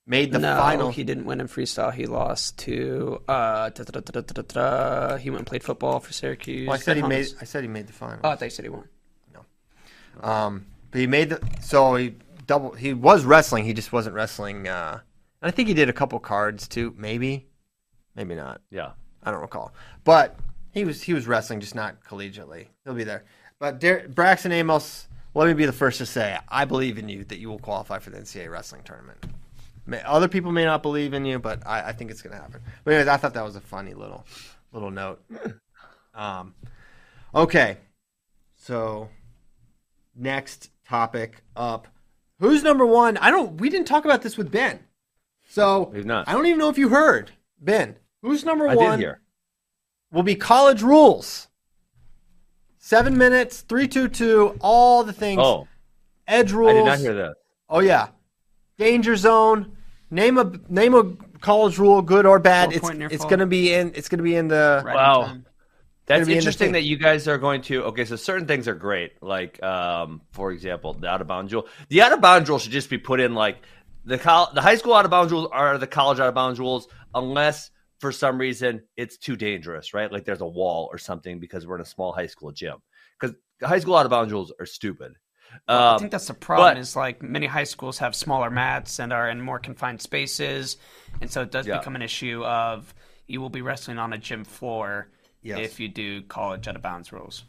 Made the no, final. he didn't win in freestyle. He lost to. Uh, da, da, da. He went and played football for Syracuse. Well, I said he Ben made. Hummus. I said he made the final. Oh, I thought you said he won. No, um, but But he made the so he double. He was wrestling. He just wasn't wrestling. Uh, I think he did a couple cards too. Maybe, maybe not. Yeah. I don't recall. But he was he was wrestling, just not collegiately. He'll be there. But Der- Braxton Amos, let me be the first to say, I believe in you that you will qualify for the NCAA wrestling tournament. May, other people may not believe in you, but I, I think it's going to happen. But anyways, I thought that was a funny little little note. Um, okay, so next topic up. Who's number one? I don't. We didn't talk about this with Ben, so We've not. I don't even know if you heard Ben. Who's number I one? did hear. will be college rules. Seven minutes, three, two, two, all the things. Oh, edge rules. I did not hear that. Oh yeah, danger zone. Name a name a college rule, good or bad. Four It's it's gonna be in. It's gonna be in the. Right Wow. time. That's be in interesting that you guys are going to. Okay, so certain things are great. Like, um, for example, the out of bounds rule. The out of bounds rule should just be put in like the col- the high school out of bounds rules are the college out of bounds rules, unless for some reason it's too dangerous, right? Like there's a wall or something because we're in a small high school gym. Because high school out of bounds rules are stupid. I Um, think that's the problem. but- is like many high schools have smaller mats and are in more confined spaces, and so it does Yeah. become an issue of you will be wrestling on a gym floor Yes. if you do college out of bounds rules.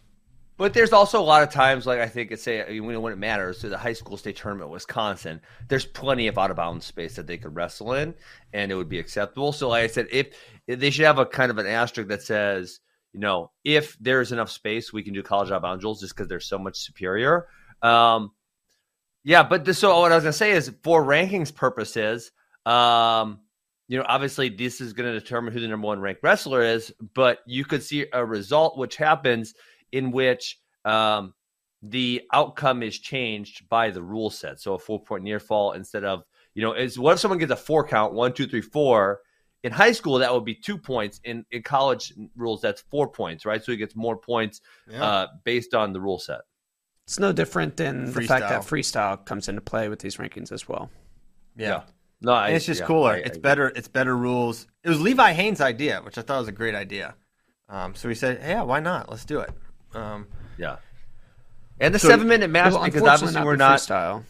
But there's also a lot of times, like I think it's say when when it matters to the high school state tournament, Wisconsin. There's plenty of out of bounds space that they could wrestle in, and it would be acceptable. So, like I said, if, if they should have a kind of an asterisk that says, you know, if there's enough space, we can do college out of bounds rules, just because they're so much superior. Um, yeah, but this, so what I was gonna say is, for rankings purposes, um, you know, obviously this is going to determine who the number one ranked wrestler is, but you could see a result which happens in which um, the outcome is changed by the rule set. So a four point near fall instead of, you know, is what if someone gets a four count, one, two, three, four? In high school, that would be two points. In, in college rules, that's four points, right? So he gets more points Yeah. uh, based on the rule set. It's no different than the fact that Freestyle. freestyle comes into play with these rankings as well. yeah. No, I, it's just yeah, cooler. I- I it's agree. better. It's better rules. It was Levi Haynes' idea, which I thought was a great idea. Um, so he said, "Yeah, why not? Let's do it." Um, Yeah. And the So- seven minute match Well, because unfortunately obviously we're the not freestyle.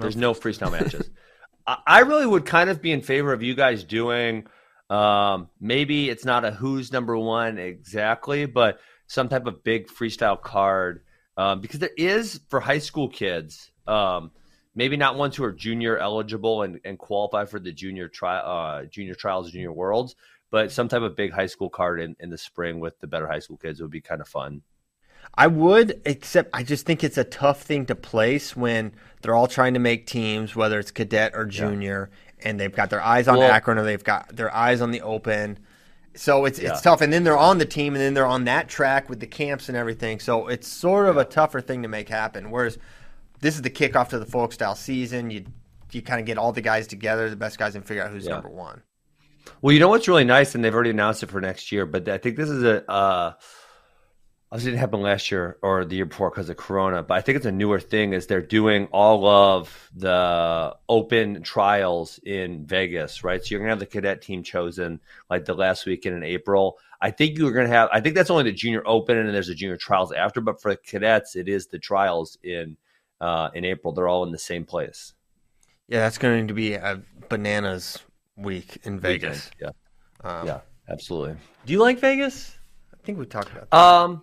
There's no freestyle matches. I, I really would kind of be in favor of you guys doing. Um, maybe it's not a who's number one exactly, but some type of big freestyle card um, because there is for high school kids. Um, maybe not ones who are junior eligible and, and qualify for the junior tri- uh, junior trials, junior worlds, but some type of big high school card in, in the spring with the better high school kids would be kind of fun. I would, except I just think it's a tough thing to place when they're all trying to make teams, whether it's cadet or junior, and they've got their eyes on Well- Akron or they've got their eyes on the Open. So it's Yeah. it's tough, and then they're on the team, and then they're on that track with the camps and everything. So it's sort of a tougher thing to make happen. Whereas this is the kickoff to the folk style season. You you kind of get all the guys together, the best guys, and figure out who's Yeah. number one. Well, you know what's really nice, and they've already announced it for next year, but I think this is a. Uh, I didn't happen last year or the year before because of Corona, but I think it's a newer thing. Is they're doing all of the open trials in Vegas, right? So you're gonna have the cadet team chosen like the last weekend in April. I think you're gonna have. I think that's only the junior open, and then there's the junior trials after. But for the cadets, it is the trials in uh, in April. They're all in the same place. Yeah, that's going to be a bananas week in Vegas. Weekend. Yeah, Um, yeah, absolutely. Do you like Vegas? I think we talked about that. Um,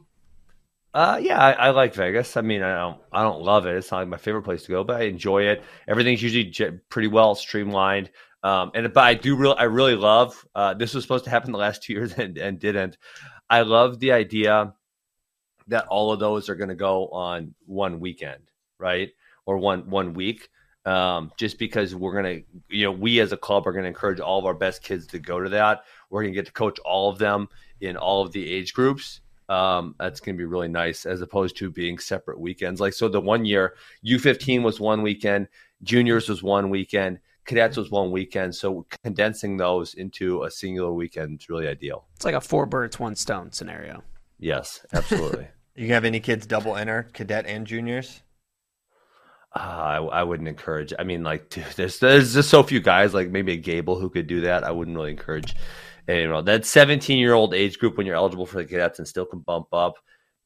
uh, yeah, I, I like Vegas. I mean, I don't, I don't love it. It's not like my favorite place to go, but I enjoy it. Everything's usually j- pretty well streamlined. Um, and but I do really, I really love. Uh, this was supposed to happen the last two years and, and didn't. I love the idea that all of those are going to go on one weekend, right, or one one week. Um, just because we're gonna, you know, we as a club are gonna encourage all of our best kids to go to that. We're gonna get to coach all of them in all of the age groups. Um, that's going to be really nice as opposed to being separate weekends. Like, so the one year U15 was one weekend, juniors was one weekend, cadets was one weekend. So condensing those into a singular weekend is really ideal. It's like a four birds, one stone scenario. Yes, absolutely. You have any kids double enter, cadet and juniors? Uh, I, I wouldn't encourage. I mean, like, dude, there's there's just so few guys, like maybe a Gable who could do that. I wouldn't really encourage. You know, that 17 year old age group when you're eligible for the cadets and still can bump up.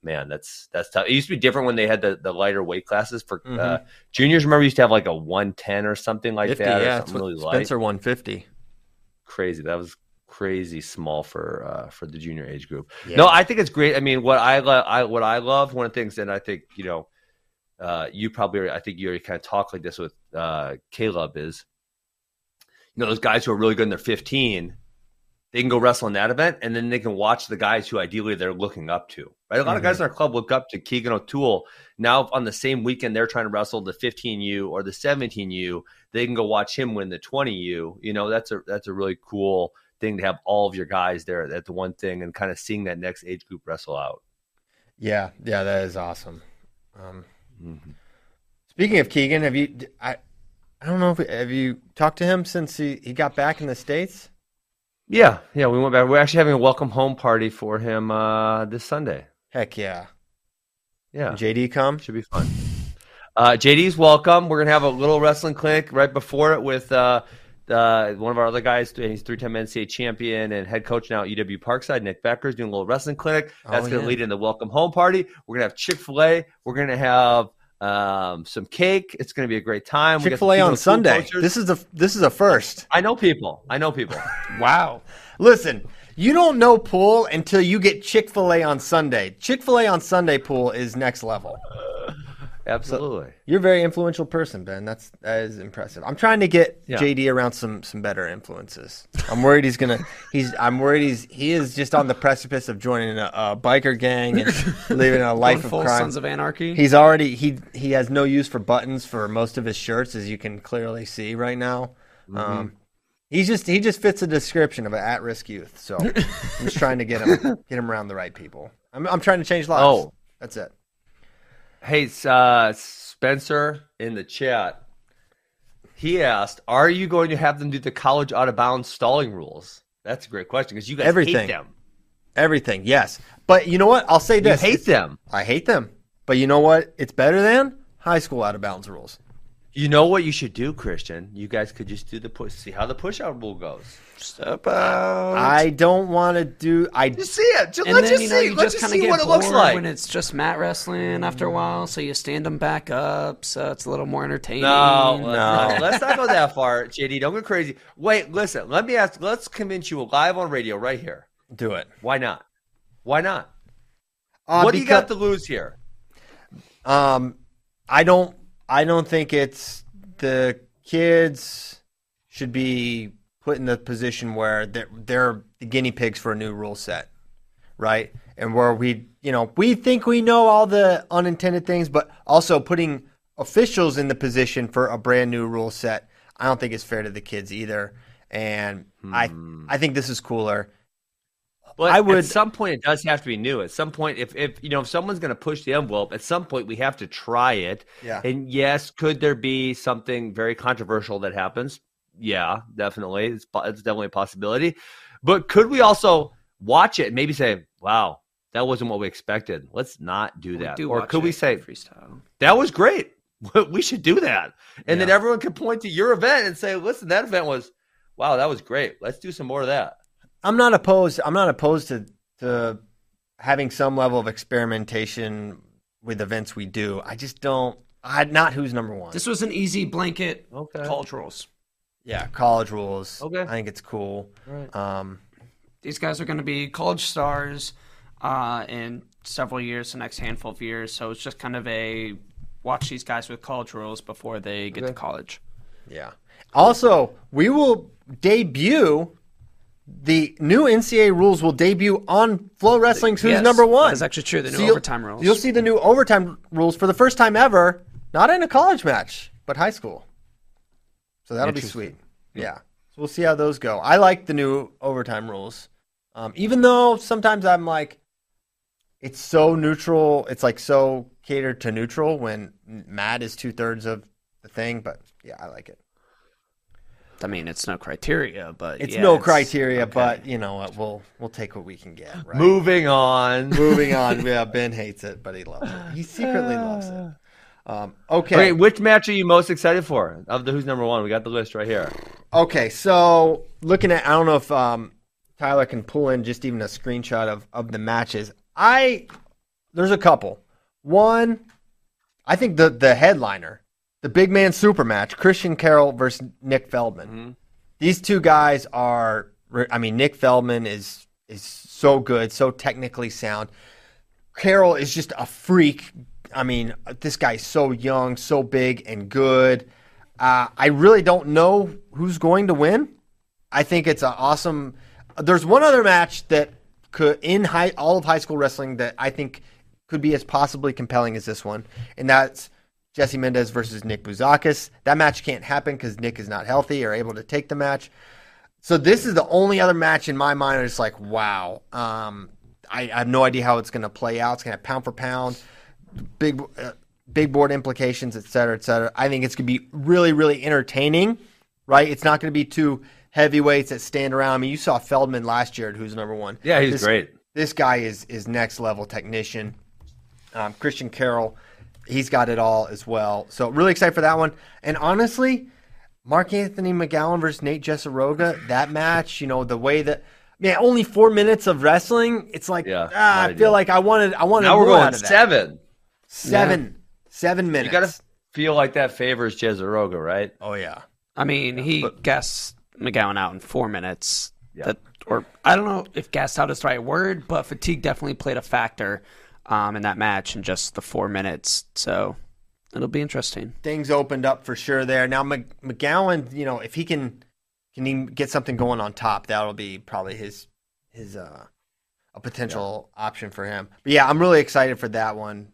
man, that's that's tough. It used to be different when they had the, the lighter weight classes for uh, Mhm. juniors. Remember, used to have like a one ten or something like 50, that. yeah, something really light. Spencer 150. Crazy. That was crazy small for uh, for the junior age group. Yeah. No, I think it's great. I mean, what I love, I what I love, one of the things, and I think you know, uh, you probably, already- I think you already kind of talk like this with uh, Caleb is, you know, those guys who are really good in their 15, they can go wrestle in that event, and then they can watch the guys who ideally they're looking up to. Right, a lot of guys in our club look up to Keegan O'Toole. Now on the same weekend they're trying to wrestle the 15U or the 17U, they can go watch him win the 20U. You know, that's a that's a really cool thing to have all of your guys there at the one thing and kind of seeing that next age group wrestle out. Yeah, yeah, that is awesome. Um, Speaking of Keegan, have you? I I don't know if have you talked to him since he, he got back in the states. Yeah, yeah, we went back. We're actually having a welcome home party for him uh, this Sunday. Heck yeah, Yeah, JD come. should be fun. Uh, JD's welcome. We're gonna have a little wrestling clinic right before it with uh, uh, one of our other guys. and He's three-time NCAA champion and head coach now at UW Parkside. Nick Becker's doing a little wrestling clinic. That's Oh, gonna yeah. lead in the welcome home party. We're gonna have Chick Fil A. We're gonna have um, some cake. It's gonna be a great time. Chick Fil A on Sunday. posters. This is a this is a first. I know people. I know people. Wow. Listen, you don't know pool until you get Chick Fil A on Sunday. Chick Fil A on Sunday pool is next level. Absolutely. You're a very influential person, Ben. That's that is impressive. I'm trying to get Yeah. JD around some some better influences. I'm worried he's gonna. He's. I'm worried he's. He is just on the precipice of joining a, a biker gang and living a life of crime. Sons of Anarchy. He's already he he has no use for buttons for most of his shirts, as you can clearly see right now. Mm-hmm. Um, he's just he just fits the description of an at-risk youth. So I'm just trying to get him get him around the right people. I'm I'm trying to change lives. Oh. that's it. Hey, uh, Spencer in the chat. He asked, "Are you going to have them do the college out of bounds stalling rules?" That's a great question because you guys Everything. hate them. Everything, yes. But you know what? I'll say You this: hate them. I hate them. But you know what? It's better than high school out of bounds rules. You know what you should do, Christian? You guys could just do the push. See how the push out rule goes. Step out. I don't want to do. I Just see it. Just, and let's then just you know see. you let's just just kind see of get what it bored looks like. when it's just mat wrestling after a while, so you stand them back up, so it's a little more entertaining. No, No. no. Let's not go that far, JD. Don't go crazy. Wait, listen. Let me ask. Let's convince you live on radio right here. do it. Why not? Why not? Uh, what do you got to lose here? Um, I don't. I don't think it's the kids should be put in the position where they're, they're the guinea pigs for a new rule set, right? And where we, you know, we think we know all the unintended things, but also putting officials in the position for a brand new rule set, I don't think it's fair to the kids either. And I, hmm. I think this is cooler. But I would- at some point it does have to be new. At some point, if if you know if someone's going to push the envelope, at some point we have to try it. Yeah. And yes, could there be something very controversial that happens? Yeah, definitely. It's, it's definitely a possibility. But could we also watch it and maybe say, "Wow, that wasn't what we expected. Let's not do We that." do or could we say, freestyle? "That was great. we should do that," and then everyone could point to your event and say, "Listen, that event was, wow, that was great. Let's do some more of that." I'm not opposed. I'm not opposed to to having some level of experimentation with events we do. I just don't. I not who's number one. This was an easy blanket Okay. college rules. yeah, college rules. Okay. I think it's cool. Right. Um, These guys are going to be college stars uh, in several years, the next handful of years. So it's just kind of a watch these guys with college rules before they get to college. yeah. Also, we will debut. The new NCAA rules will debut on FloWrestling's Who's Yes, Number One. that is actually true, the new you'll- overtime rules. You'll see the new overtime rules for the first time ever, not in a college match, but high school. So that'll be sweet. Yeah. So we'll see how those go. I like the new overtime rules. Um, even though sometimes I'm like, it's so neutral. It's like so catered to neutral when Matt is two thirds of the thing. But yeah, I like it. I mean, it's no criteria, but It's yeah, no criteria, okay. but you know what? We'll we'll take what we can get. Right? Moving on. Moving on. Yeah, Ben hates it, but he loves it. He secretly loves it. Um, okay. Okay, which match are you most excited for of the Who's Number One? We got the list right here. Okay, so looking at, I don't know if um, Tyler can pull in just even a screenshot of, of the matches. I there's a couple. One, I think the the headliner, the big man super match, Christian Carroll versus Nick Feldman. Mm-hmm. These two guys are. I mean, Nick Feldman is is so good, so technically sound. Carroll is just a freak. I mean, this guy's so young, so big and good. Uh, I really don't know who's going to win. I think it's an awesome. There's one other match that could in high all of high school wrestling that I think could be as possibly compelling as this one, and that's Jesse Mendez versus Nick Bouzakis. That match can't happen because Nick is not healthy or able to take the match. So this is the only other match in my mind. It's like, wow. Um, I, I, have no idea how it's going to play out. It's going to pound for pound, big, uh, big board implications, et cetera, et cetera. I think it's going to be really, really entertaining. Right? It's not going to be two heavyweights that stand around. I mean, you saw Feldman last year, who's number one. Yeah, he's this, great. This guy is is next level technician. Um, Christian Carroll, he's got it all as well. So really excited for that one. And honestly, Mark Anthony McGowan versus Nate Jesuroga, that match, you know, the way that man, only four minutes of wrestling. It's like Yeah, ah, I feel like I wanted I wanted Now we're more going out of that. seven. Seven. Seven minutes. You got to feel like that favors Jesuroga, right? Oh yeah. I mean, he gassed McGowan out in four minutes. Yeah. That, or I don't know if gassed out is the right word, but fatigue definitely played a factor um, in that match in just the four minutes. So it'll be interesting. Things opened up for sure there. Now Mc- McGowan, you know, if he can can he get something going on top, that'll be probably his his uh a potential option for him. But yeah, I'm really excited for that one.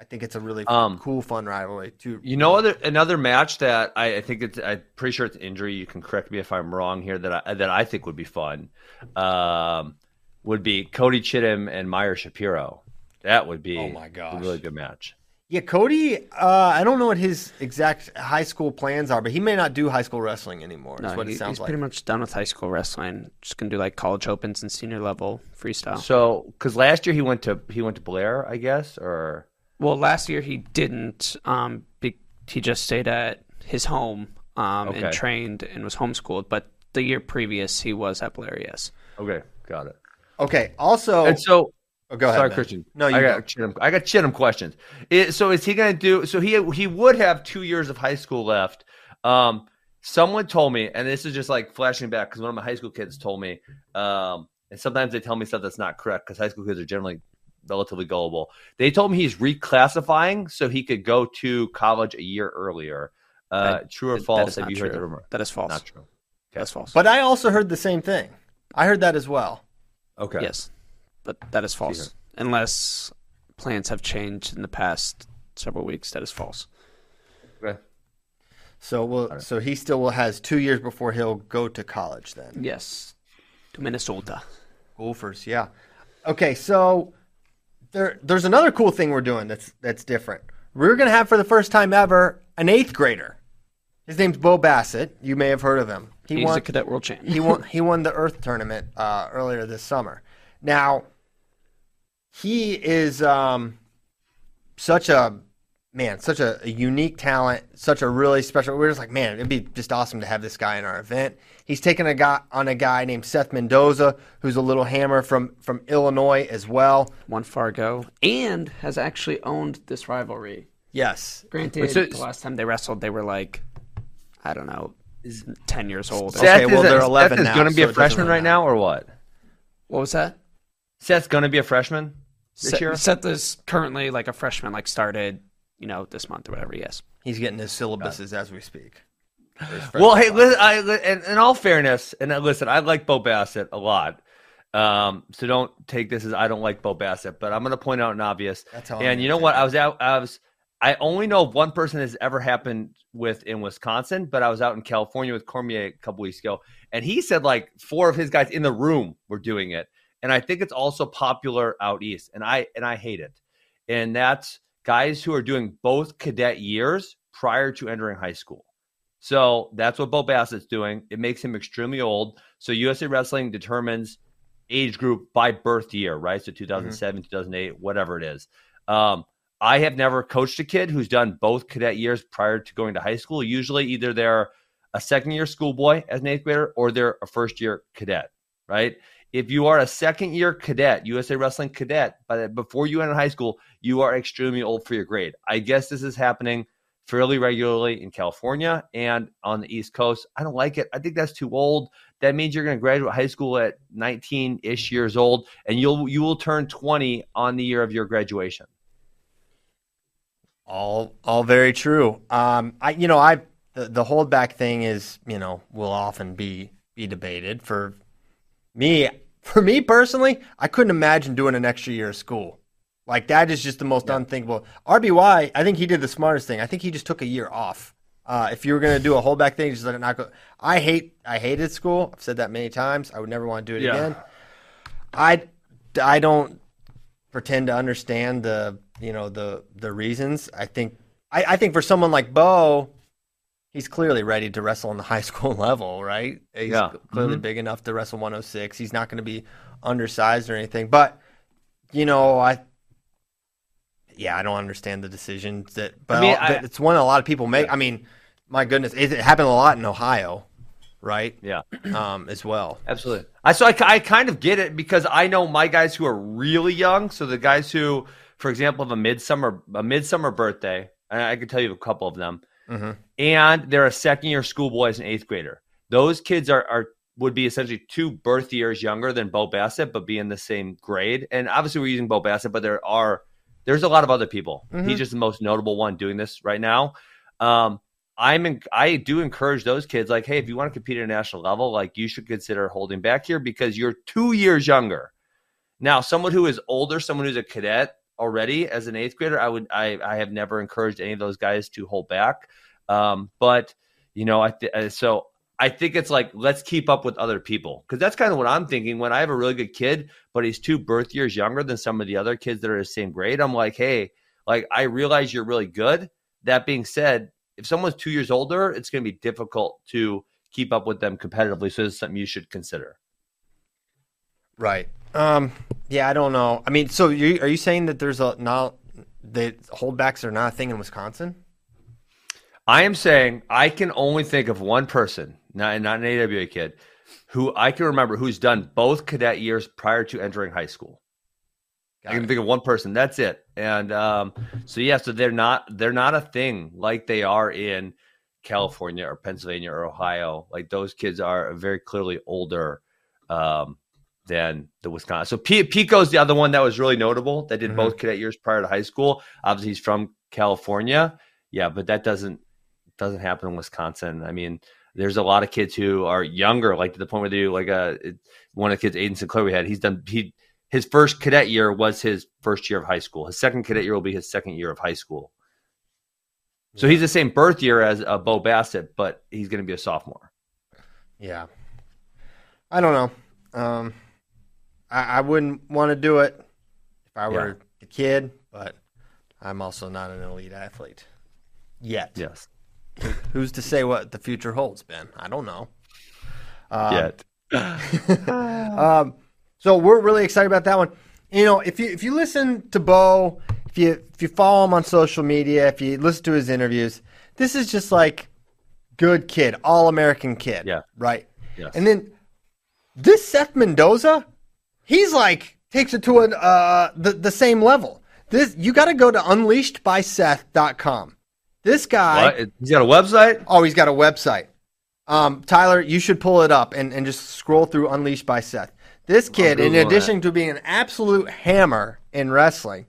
I think it's a really Um, cool, fun rivalry. Too. You know, other another match that I, I think it's. I'm pretty sure it's injury. You can correct me if I'm wrong here. That I that I think would be fun, um, would be Cody Chittim and Meyer Shapiro. That would be Oh my a really good match. Yeah, Cody. Uh, I don't know what his exact high school plans are, but he may not do high school wrestling anymore. Is No, what he- it sounds he's like. pretty much done with high school wrestling. Just gonna do like college opens and senior level freestyle. So, because last year he went to he went to Blair, I guess, or Well, last year he didn't. Um, be, he just stayed at his home um, Okay. and trained and was homeschooled. But the year previous, he was at Blair. Yes. okay, got it. okay. Also, and so oh, go ahead. Sorry, Ben. Christian. No, you I go. got Chittim. I got Chittim questions. It- so is he going to do? So he he would have two years of high school left. Um, someone told me, and this is just like flashing back because one of my high school kids told me. Um, and sometimes they tell me stuff that's not correct because high school kids are generally relatively gullible. They told me he's reclassifying so he could go to college a year earlier. Uh, That- true or that false? is Have not you heard the rumor? That is false. Not true. That's false. But I also heard the same thing. I heard that as well. Okay. Yes, but that is false. Unless plans have changed in the past several weeks, that is false. Okay. So we'll, so he still will has two years before he'll go to college. Then Yes, to Minnesota. Gophers, yeah. Okay, so there there's another cool thing we're doing that's that's different. We're gonna have for the first time ever an eighth grader. His name's Bo Bassett. You may have heard of him. He He's won a cadet world champion. he won he won the Earth tournament uh, earlier this summer. Now he is um, such a man, such a, a unique talent, such a really special. We're just like, man, it'd be just awesome to have this guy in our event. He's taken a guy on a guy named Seth Mendoza, who's a little hammer from from Illinois as well. One Fargo and has actually owned this rivalry. Yes, Granted, Wait, so- the last time they wrestled, they were like, I don't know, ten years old. Okay, Seth well, is, they're Seth 11 is now, going to be so a freshman really right now, or what? What was that? Seth's going to be a freshman this Seth, year. Seth is currently like a freshman, like started, you know, this month or whatever. Yes. he's getting his syllabuses as we speak. Well, hey, listen, I, in, in all fairness, and uh, listen, I like Bo Bassett a lot. Um, so don't take this as I don't like Bo Bassett, but I'm going to point out an obvious. That's how I'm and you know what? I was out. I was. I only know of one person has ever happened with in Wisconsin, but I was out in California with Cormier a couple weeks ago, and he said like four of his guys in the room were doing it, and I think it's also popular out east, and I and I hate it, and that's guys who are doing both cadet years prior to entering high school. So that's what Bo Bassett's doing. It makes him extremely old. So USA Wrestling determines age group by birth year, right? So 2007, 2008, whatever it is. Um, I have never coached a kid who's done both cadet years prior to going to high school. Usually, either they're a second year schoolboy as an eighth grader or they're a first year cadet, right? If you are a second year cadet, USA Wrestling cadet, but before you enter high school, you are extremely old for your grade. I guess this is happening fairly regularly in California and on the East Coast. I don't like it. I think that's too old. That means you're going to graduate high school at 19-ish years old and you'll you will turn 20 on the year of your graduation. All all very true. Um I you know, I the, the holdback thing is, you know, will often be be debated for me for me personally, I couldn't imagine doing an extra year of school. Like that is just the most yeah. unthinkable. RBY, I think he did the smartest thing. I think he just took a year off. Uh, if you were going to do a holdback thing, just let it not go. I hate, I hated school. I've said that many times. I would never want to do it yeah. again. I, I don't pretend to understand the, you know, the the reasons. I think, I, I think for someone like Bo, he's clearly ready to wrestle on the high school level, right? He's yeah. clearly mm-hmm. big enough to wrestle 106. He's not going to be undersized or anything. But you know, I yeah, I don't understand the decisions that, but, I mean, I, it's one a lot of people make. Yeah. I mean, my goodness, it, it, happened a lot in Ohio, right? Yeah, um, as well. Absolutely. I so I, I kind of get it because I know my guys who are really young. So the guys who, for example, have a midsummer a midsummer birthday, and I can tell you a couple of them, mm-hmm. and they're a second year schoolboy as an eighth grader. Those kids are are would be essentially two birth years younger than Bo Bassett, but be in the same grade. And obviously, we're using Bo Bassett, but there are there's a lot of other people. Mm-hmm. He's just the most notable one doing this right now. Um, I'm in, I do encourage those kids like, hey, if you want to compete at a national level, like you should consider holding back here because you're two years younger. Now, someone who is older, someone who's a cadet already as an eighth grader, I would I I have never encouraged any of those guys to hold back. Um, but you know, I th- uh, so I think it's like let's keep up with other people because that's kind of what I'm thinking. When I have a really good kid, but he's two birth years younger than some of the other kids that are the same grade, I'm like, hey, like I realize you're really good. That being said, if someone's two years older, it's going to be difficult to keep up with them competitively. So it's something you should consider. Right. Um. Yeah. I don't know. I mean, so you, are you saying that there's a not that holdbacks are not a thing in Wisconsin? I am saying I can only think of one person not not an AWA kid, who I can remember who's done both cadet years prior to entering high school. Got I can it. think of one person. That's it. And um, so yeah, so they're not they're not a thing like they are in California or Pennsylvania or Ohio. Like those kids are very clearly older um, than the Wisconsin. So P- Pico's the other one that was really notable that did mm-hmm. both cadet years prior to high school. Obviously, he's from California. Yeah, but that doesn't doesn't happen in Wisconsin. I mean, there's a lot of kids who are younger, like to the point where they do like a uh, one of the kids, Aiden Sinclair, we had. He's done he his first cadet year was his first year of high school. His second cadet year will be his second year of high school. So he's the same birth year as uh, Bo Bassett, but he's going to be a sophomore. Yeah, I don't know. Um, I, I wouldn't want to do it if I were yeah. a kid, but I'm also not an elite athlete yet. Yes. Who's to say what the future holds, Ben? I don't know. Um, Yet. um, so we're really excited about that one. You know, if you if you listen to Bo, if you if you follow him on social media, if you listen to his interviews, this is just like good kid, all American kid. Yeah. Right. Yes. And then this Seth Mendoza, he's like takes it to an uh the, the same level. This you got to go to unleashedbyseth.com. This guy. What? He's got a website? Oh, he's got a website. Um, Tyler, you should pull it up and, and just scroll through Unleashed by Seth. This kid, in addition to being an absolute hammer in wrestling,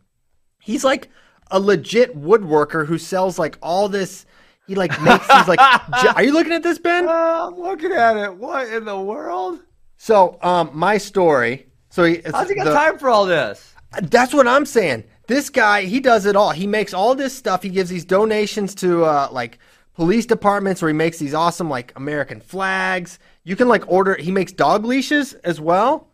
he's like a legit woodworker who sells like all this. He like makes these like. are you looking at this, Ben? Uh, I'm looking at it. What in the world? So, um, my story. So, he, how's he got the, time for all this? That's what I'm saying. This guy, he does it all. He makes all this stuff. He gives these donations to uh, like police departments where he makes these awesome like American flags. You can like order. He makes dog leashes as well.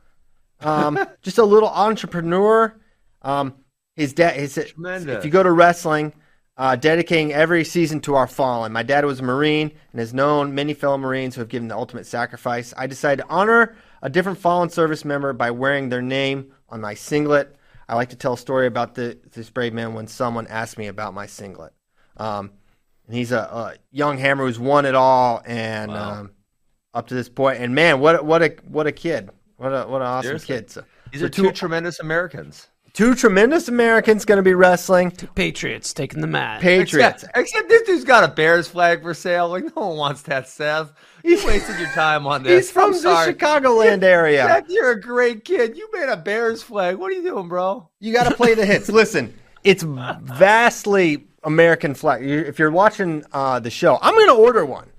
Um, just a little entrepreneur. Um, his dad. His Tremendous. if you go to wrestling, uh, dedicating every season to our fallen. My dad was a Marine and has known many fellow Marines who have given the ultimate sacrifice. I decided to honor a different fallen service member by wearing their name on my singlet. I like to tell a story about the, this brave man when someone asked me about my singlet. Um, and he's a, a, young hammer who's won it all, and wow. um, up to this point, and man, what what a what a kid! What a what an awesome Seriously. kid. So, These so are two tremendous Americans. Two tremendous Americans going to be wrestling. Patriots taking the mat. Patriots. Except, except this dude's got a Bears flag for sale. Like no one wants that, Seth. You wasted your time on this. He's from I'm the sorry. Chicagoland area. Seth, you're a great kid. You made a Bears flag. What are you doing, bro? You got to play the hits. Listen, it's vastly American flag. If you're watching uh, the show, I'm going to order one.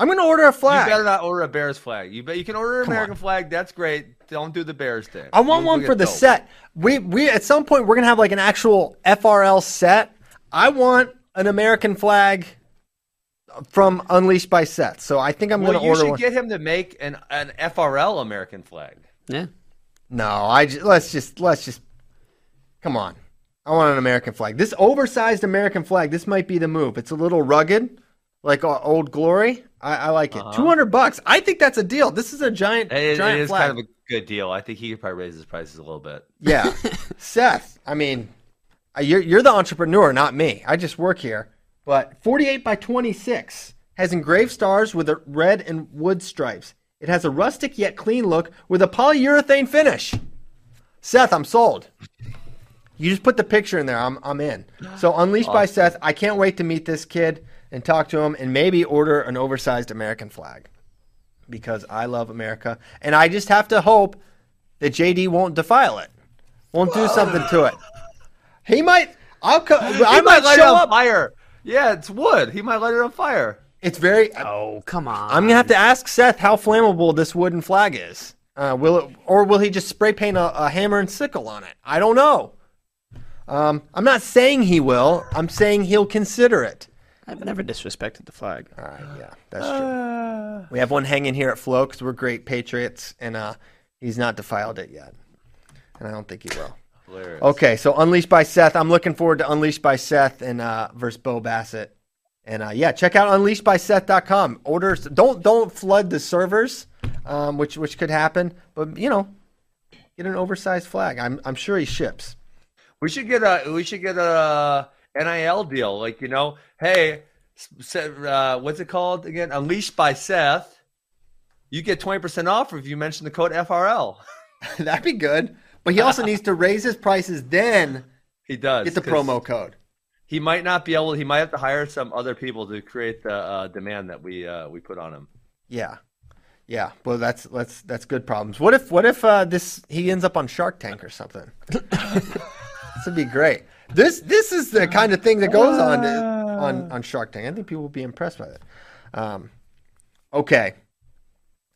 I'm going to order a flag. You better not order a Bears flag. You bet you can order an American flag. That's great. Don't do the Bears thing. I want You'll one for the dope. set. We we at some point we're gonna have like an actual FRL set. I want an American flag from Unleashed by Seth. So I think I'm Well, gonna order. you order should one. get him to make an an FRL American flag. Yeah. no, I just, let's just let's just come on. I want an American flag. This oversized American flag. This might be the move. It's a little rugged, like uh, Old Glory. I, I like it. Two hundred bucks. I think that's a deal. This is a giant Uh-huh. It, it giant is flag. kind of a good deal. I think he could probably raise his prices a little bit. Yeah, Seth. I mean, uh, you're you're the entrepreneur, not me. I just work here. But 48 by 26 has engraved stars with a red and wood stripes. It has a rustic yet clean look with a polyurethane finish. Seth, I'm sold. You just put the picture in there. I'm I'm in. So Unleashed by Seth. I can't wait to meet this kid and talk to him and maybe order an oversized American flag because I love America and I just have to hope that JD won't defile it, won't do something to it. He might. I'll. Co- I he might light it on up. fire. Yeah, it's wood. He might light it on fire. It's very. Oh, come on. I'm gonna have to ask Seth how flammable this wooden flag is. Uh, will it, or will he just spray paint a, a hammer and sickle on it? I don't know. Um, I'm not saying he will. I'm saying he'll consider it. I've never disrespected the flag. All right, yeah, that's true. we have one hanging here at Flow because we're great patriots, and uh, he's not defiled it yet, and I don't think he will. Hilarious. Okay, so Unleashed by Seth. I'm looking forward to Unleashed by Seth and uh, versus Bo Bassett. And uh, yeah, check out unleashedbyseth.com. Orders don't don't flood the servers, um, which which could happen. But you know, get an oversized flag. I'm I'm sure he ships. We should get a we should get a NIL deal. Like you know, hey, uh, what's it called again? Unleashed by Seth. You get twenty percent off if you mention the code FRL. That'd be good. But he also needs to raise his prices, then He does get the promo code. He might not be able. He might have to hire some other people to create the uh, demand that we uh, we put on him. Yeah, yeah. Well, that's that's that's good problems. What if what if uh, this he ends up on Shark Tank or something? this would be great. This this is the kind of thing that goes on on on Shark Tank. I think people will be impressed by that. Um, okay,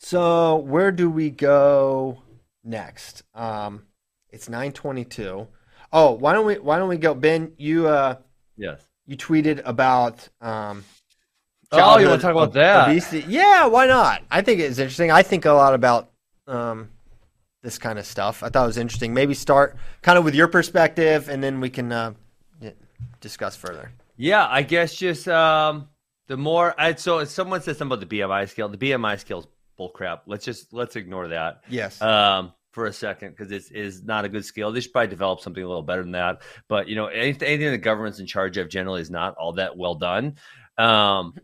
so where do we go next? Um, it's nine twenty two. Oh, why don't we why don't we go Ben? You uh Yes. you tweeted about um. Oh, you want to talk about ob- that? Obesity. Yeah, why not? I think it's interesting. I think a lot about um, this kind of stuff. I thought it was interesting. Maybe start kind of with your perspective, and then we can uh, discuss further. Yeah, I guess just um, the more. I, so if someone says something about the BMI scale, the BMI scale is bullcrap. Let's just let's ignore that. Yes. um, for a second because it is not a good scale. They should probably develop something a little better than that. But you know, anything, anything the government's in charge of generally is not all that well done. Um,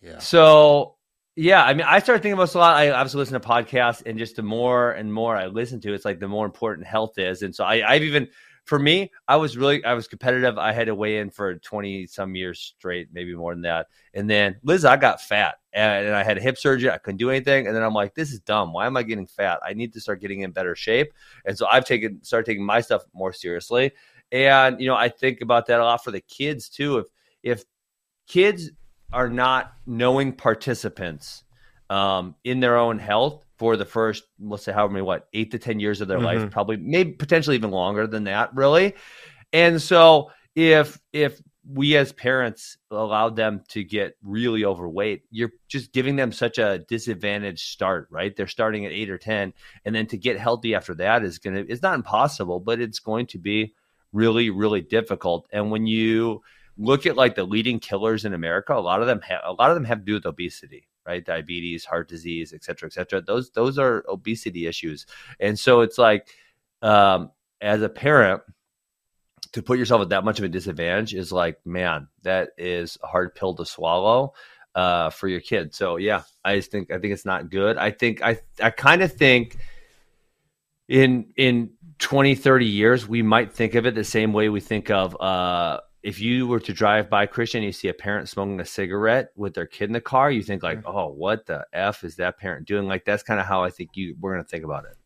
Yeah. So yeah, I mean, I started thinking about this a lot. I obviously listen to podcasts, and just the more and more I listen to, it's like the more important health is. And so I, I've even for me, I was really I was competitive. I had to weigh in for twenty some years straight, maybe more than that. And then Liz, I got fat, and, and I had hip surgery. I couldn't do anything, and then I'm like, this is dumb. Why am I getting fat? I need to start getting in better shape. And so I've taken started taking my stuff more seriously. And you know, I think about that a lot for the kids too. If if kids are not knowing participants um, in their own health for the first, let's say, however many, what, eight to 10 years of their life, Mhm. probably, maybe potentially even longer than that, really. And so if, if, we as parents allowed them to get really overweight you're just giving them such a disadvantaged start right they're starting at 8 or 10 and then to get healthy after that is going to it's not impossible but it's going to be really really difficult and when you look at like the leading killers in America, a lot of them have a lot of them have to do with obesity, right? Diabetes, heart disease, et cetera, et cetera. Those those are obesity issues. And so it's like um as a parent to put yourself at that much of a disadvantage is like, man, that is a hard pill to swallow uh for your kid. So yeah, I just think I think it's not good. I think I I kind of think in in 20, 30 years, we might think of it the same way we think of uh, if you were to drive by Christian, you see a parent smoking a cigarette with their kid in the car, you think like, oh, what the f is that parent doing? Like that's kind of how I think you we're gonna think about it.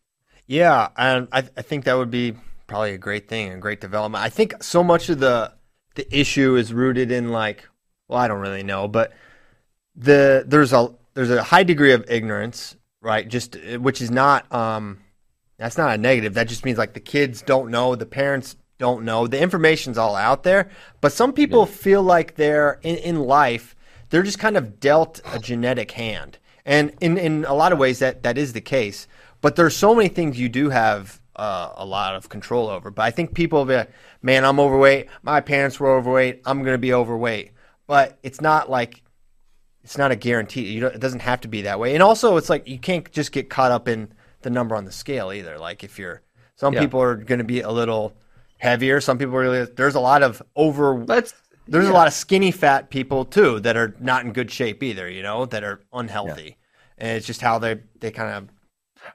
Yeah, and I, I think that would be probably a great thing, a great development. I think so much of the the issue is rooted in like, well, I don't really know, but the there's a there's a high degree of ignorance, right? Just which is not um that's not a negative. That just means like the kids don't know, the parents don't know. The information's all out there, but some people yeah. feel like they're in, in life, they're just kind of dealt a genetic hand. And in, in a lot of ways, that, that is the case. But there's so many things you do have uh, a lot of control over. But I think people be like, man, I'm overweight. My parents were overweight. I'm going to be overweight. But it's not like it's not a guarantee. You it doesn't have to be that way. And also, it's like you can't just get caught up in the number on the scale either. Like if you're, some yeah. people are going to be a little heavier. Some people really. There's a lot of over. Let's. There's yeah. a lot of skinny fat people too that are not in good shape either. You know that are unhealthy, yeah. and it's just how they they kind of.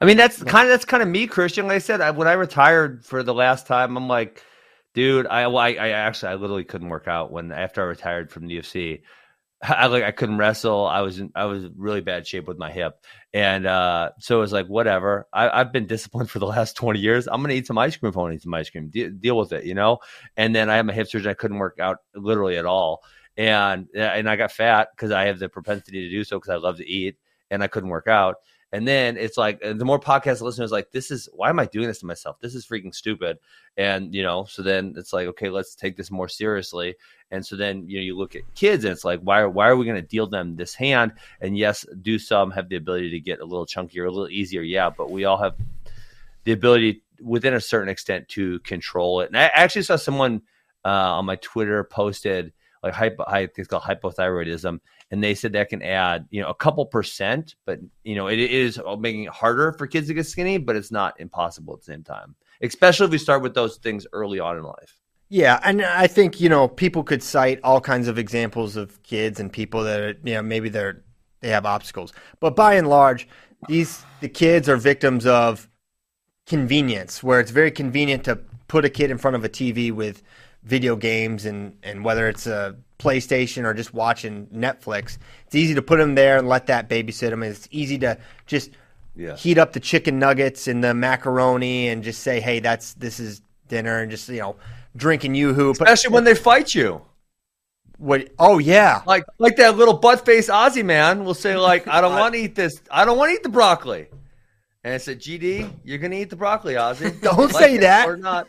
I mean, that's kind of that's kind of me, Christian. Like I said, I, when I retired for the last time, I'm like, dude, I, I, I actually I literally couldn't work out when after I retired from the UFC. I like I couldn't wrestle. I was in, I was really bad shape with my hip, and uh, so it was like whatever. I, have been disciplined for the last twenty years. I'm gonna eat some ice cream if I want to eat some ice cream. De- deal with it, you know. And then I had my hip surgery. I couldn't work out literally at all, and and I got fat because I have the propensity to do so because I love to eat, and I couldn't work out. And then it's like the more podcast listeners like this is why am I doing this to myself? This is freaking stupid. And you know, so then it's like okay, let's take this more seriously. And so then you know you look at kids and it's like why why are we going to deal them this hand? And yes, do some have the ability to get a little chunkier, a little easier, yeah, but we all have the ability within a certain extent to control it. And I actually saw someone uh, on my Twitter posted like hypo, I think it's called hypothyroidism, and they said that can add you know a couple percent, but you know it is making it harder for kids to get skinny, but it's not impossible at the same time, especially if we start with those things early on in life. Yeah, and I think you know people could cite all kinds of examples of kids and people that are, you know maybe they're they have obstacles, but by and large, these the kids are victims of convenience, where it's very convenient to put a kid in front of a TV with video games and, and whether it's a PlayStation or just watching Netflix, it's easy to put them there and let that babysit them. It's easy to just yeah. heat up the chicken nuggets and the macaroni and just say, hey, that's this is dinner and just you know drinking yoo-hoo. Especially but, when they fight you. What? Oh yeah, like like that little butt face Ozzy man will say like, I don't want to eat this. I don't want to eat the broccoli. And I said, GD, you're gonna eat the broccoli, Ozzy. don't like say that or not.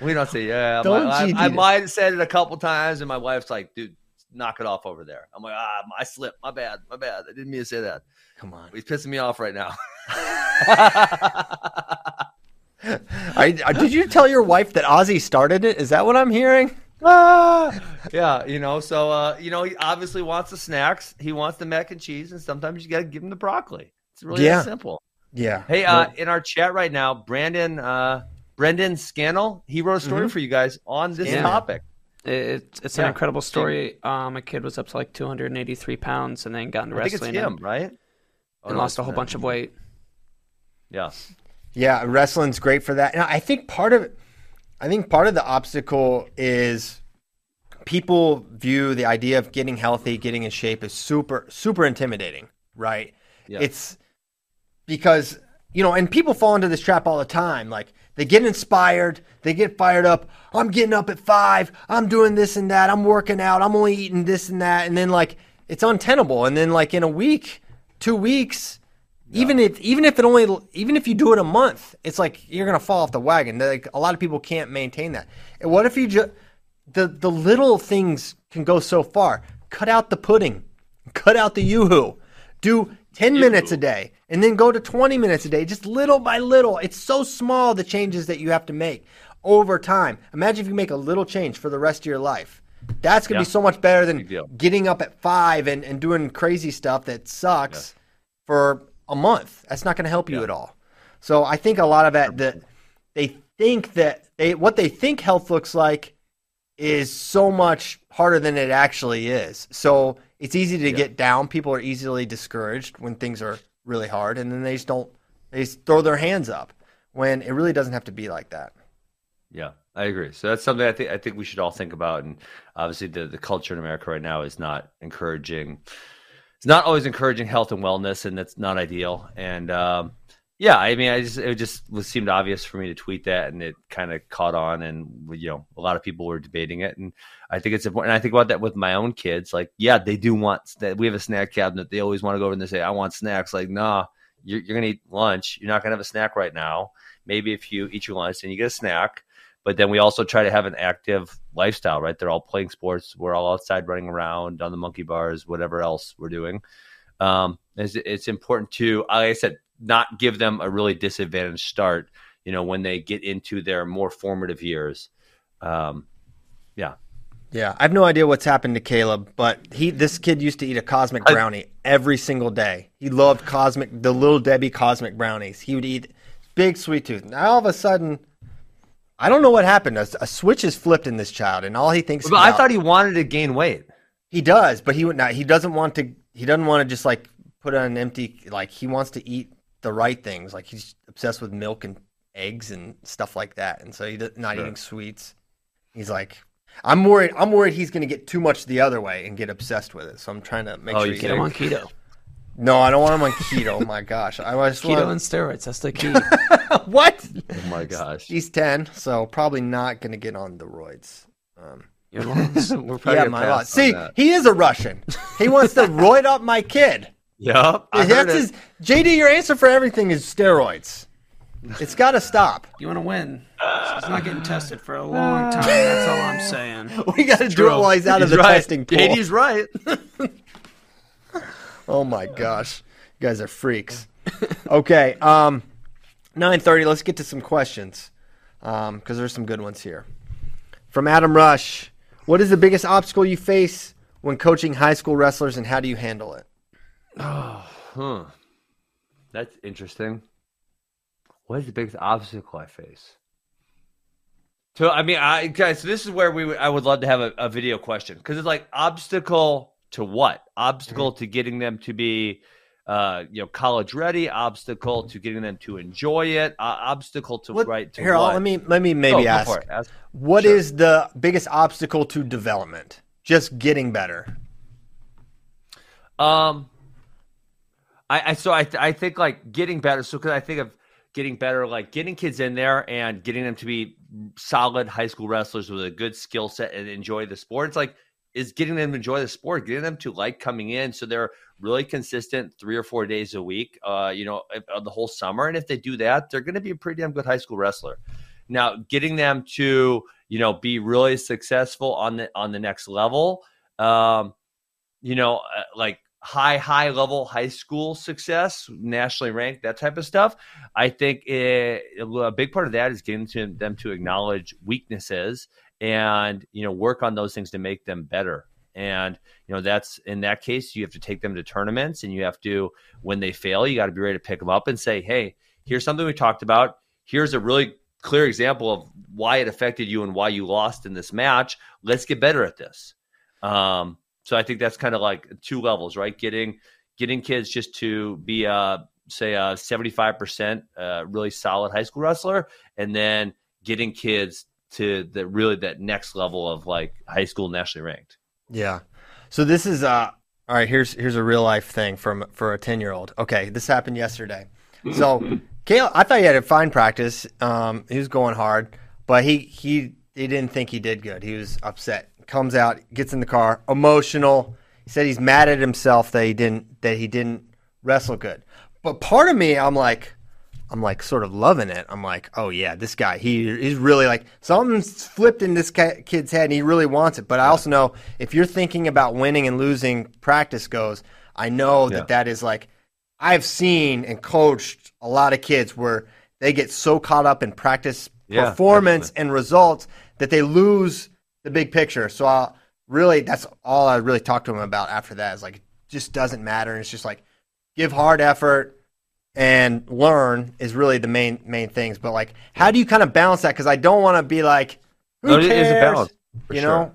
We don't say yeah. Don't my, I, I might have said it a couple times, and my wife's like, "Dude, knock it off over there." I'm like, "Ah, I slipped. My bad. My bad. I didn't mean to say that." Come on, he's pissing me off right now. I, did you tell your wife that Ozzy started it? Is that what I'm hearing? Ah, yeah, you know, so uh, you know, he obviously wants the snacks. He wants the mac and cheese, and sometimes you got to give him the broccoli. It's really yeah. simple. Yeah. Hey, uh, in our chat right now, Brandon uh, Brendan Scannell, he wrote a story mm-hmm. for you guys on this yeah. topic. It, it's yeah. an incredible story. Um, a kid was up to like 283 pounds and then got into I wrestling. him, and, right? Oh, and lost a whole bunch of weight. Yeah. Yeah, wrestling's great for that. And I think part of I think part of the obstacle is people view the idea of getting healthy, getting in shape as super super intimidating, right? Yeah. It's because you know, and people fall into this trap all the time. Like they get inspired, they get fired up. I'm getting up at five. I'm doing this and that. I'm working out. I'm only eating this and that. And then like it's untenable. And then like in a week, two weeks, even if even if it only even if you do it a month, it's like you're gonna fall off the wagon. Like a lot of people can't maintain that. And what if you just the the little things can go so far? Cut out the pudding, cut out the yoo-hoo, do 10 minutes a day and then go to 20 minutes a day, just little by little. It's so small the changes that you have to make over time. Imagine if you make a little change for the rest of your life. That's going to yeah. be so much better than getting up at five and, and doing crazy stuff that sucks yeah. for a month. That's not going to help you yeah. at all. So I think a lot of that, that they think that they, what they think health looks like is so much harder than it actually is. So it's easy to get down. People are easily discouraged when things are really hard, and then they just don't. They just throw their hands up. when it really doesn't have to be like that. Yeah, I agree. So that's something I think I think we should all think about. And obviously, the the culture in America right now is not encouraging. It's not always encouraging health and wellness, and that's not ideal. And um, yeah, I mean, I just it just seemed obvious for me to tweet that, and it kind of caught on, and you know, a lot of people were debating it, and I think it's important. And I think about that with my own kids. Like, yeah, they do want that. We have a snack cabinet. They always want to go over and they say, "I want snacks." Like, nah, you're, you're gonna eat lunch. You're not gonna have a snack right now. Maybe if you eat your lunch, then you get a snack but then we also try to have an active lifestyle, right? They're all playing sports. We're all outside running around on the monkey bars, whatever else we're doing. Um, it's, it's important to, like I said, not give them a really disadvantaged start, you know, when they get into their more formative years. Um, yeah. Yeah, I have no idea what's happened to Caleb, but he this kid used to eat a cosmic brownie every single day. He loved cosmic the little Debbie cosmic brownies. He would eat big sweet tooth. Now all of a sudden I don't know what happened. A, a switch is flipped in this child, and all he thinks. But about, I thought he wanted to gain weight. He does, but he would not. He doesn't want to. He doesn't want to just like put on an empty. Like he wants to eat the right things. Like he's obsessed with milk and eggs and stuff like that, and so he's not sure. eating sweets. He's like, I'm worried. I'm worried he's going to get too much the other way and get obsessed with it. So I'm trying to make oh, sure you get him on keto. No, I don't want him on keto. oh my gosh, I just keto want... and steroids. That's the key. what? Oh my gosh, he's ten, so probably not going to get on the roids. Um, Your loss. We're probably yeah, my loss. See, he is a Russian. He wants to roid up my kid. Yep, I That's his JD. Your answer for everything is steroids. It's got to stop. You want to win. He's not getting tested for a long time. That's all I'm saying. We got to do it while he's out he's of the right. testing pool. JD's right. Oh my gosh, you guys are freaks. okay, um, nine thirty. Let's get to some questions because um, there's some good ones here. From Adam Rush, what is the biggest obstacle you face when coaching high school wrestlers, and how do you handle it? Oh, huh. That's interesting. What is the biggest obstacle I face? So I mean, I guys, so this is where we I would love to have a, a video question because it's like obstacle to what? Obstacle mm-hmm. to getting them to be, uh, you know, college ready. Obstacle to getting them to enjoy it. Uh, obstacle to what, right. To here, what? let me let me maybe oh, ask, ask, What sure. is the biggest obstacle to development? Just getting better. Um, I, I so I I think like getting better. So because I think of getting better, like getting kids in there and getting them to be solid high school wrestlers with a good skill set and enjoy the sport. It's like is getting them to enjoy the sport, getting them to like coming in, so they're really consistent three or four days a week. Uh, you know, the whole summer, and if they do that, they're going to be a pretty damn good high school wrestler. Now, getting them to you know be really successful on the on the next level, um, you know, uh, like high high level high school success, nationally ranked, that type of stuff. I think it, a big part of that is getting to them to acknowledge weaknesses and you know work on those things to make them better. And you know that's in that case you have to take them to tournaments and you have to when they fail you got to be ready to pick them up and say hey here's something we talked about. Here's a really clear example of why it affected you and why you lost in this match. Let's get better at this. Um, so i think that's kind of like two levels right? Getting getting kids just to be a say a 75% uh, really solid high school wrestler and then getting kids to the really that next level of like high school nationally ranked. Yeah. So this is uh all right, here's here's a real life thing from for a 10-year-old. Okay, this happened yesterday. So Caleb, I thought he had a fine practice. Um, he was going hard, but he he he didn't think he did good. He was upset. Comes out, gets in the car, emotional. He said he's mad at himself that he didn't that he didn't wrestle good. But part of me, I'm like, I'm like sort of loving it. I'm like, oh yeah, this guy, he he's really like something's flipped in this kid's head, and he really wants it. But I also know if you're thinking about winning and losing, practice goes. I know yeah. that that is like I've seen and coached a lot of kids where they get so caught up in practice yeah, performance and results that they lose the big picture. So I really, that's all I really talked to him about after that. Is like, it just doesn't matter. And it's just like, give hard effort and learn is really the main main things. But like, how do you kind of balance that? Because I don't want to be like, who no, cares? It is a balance, you sure. know.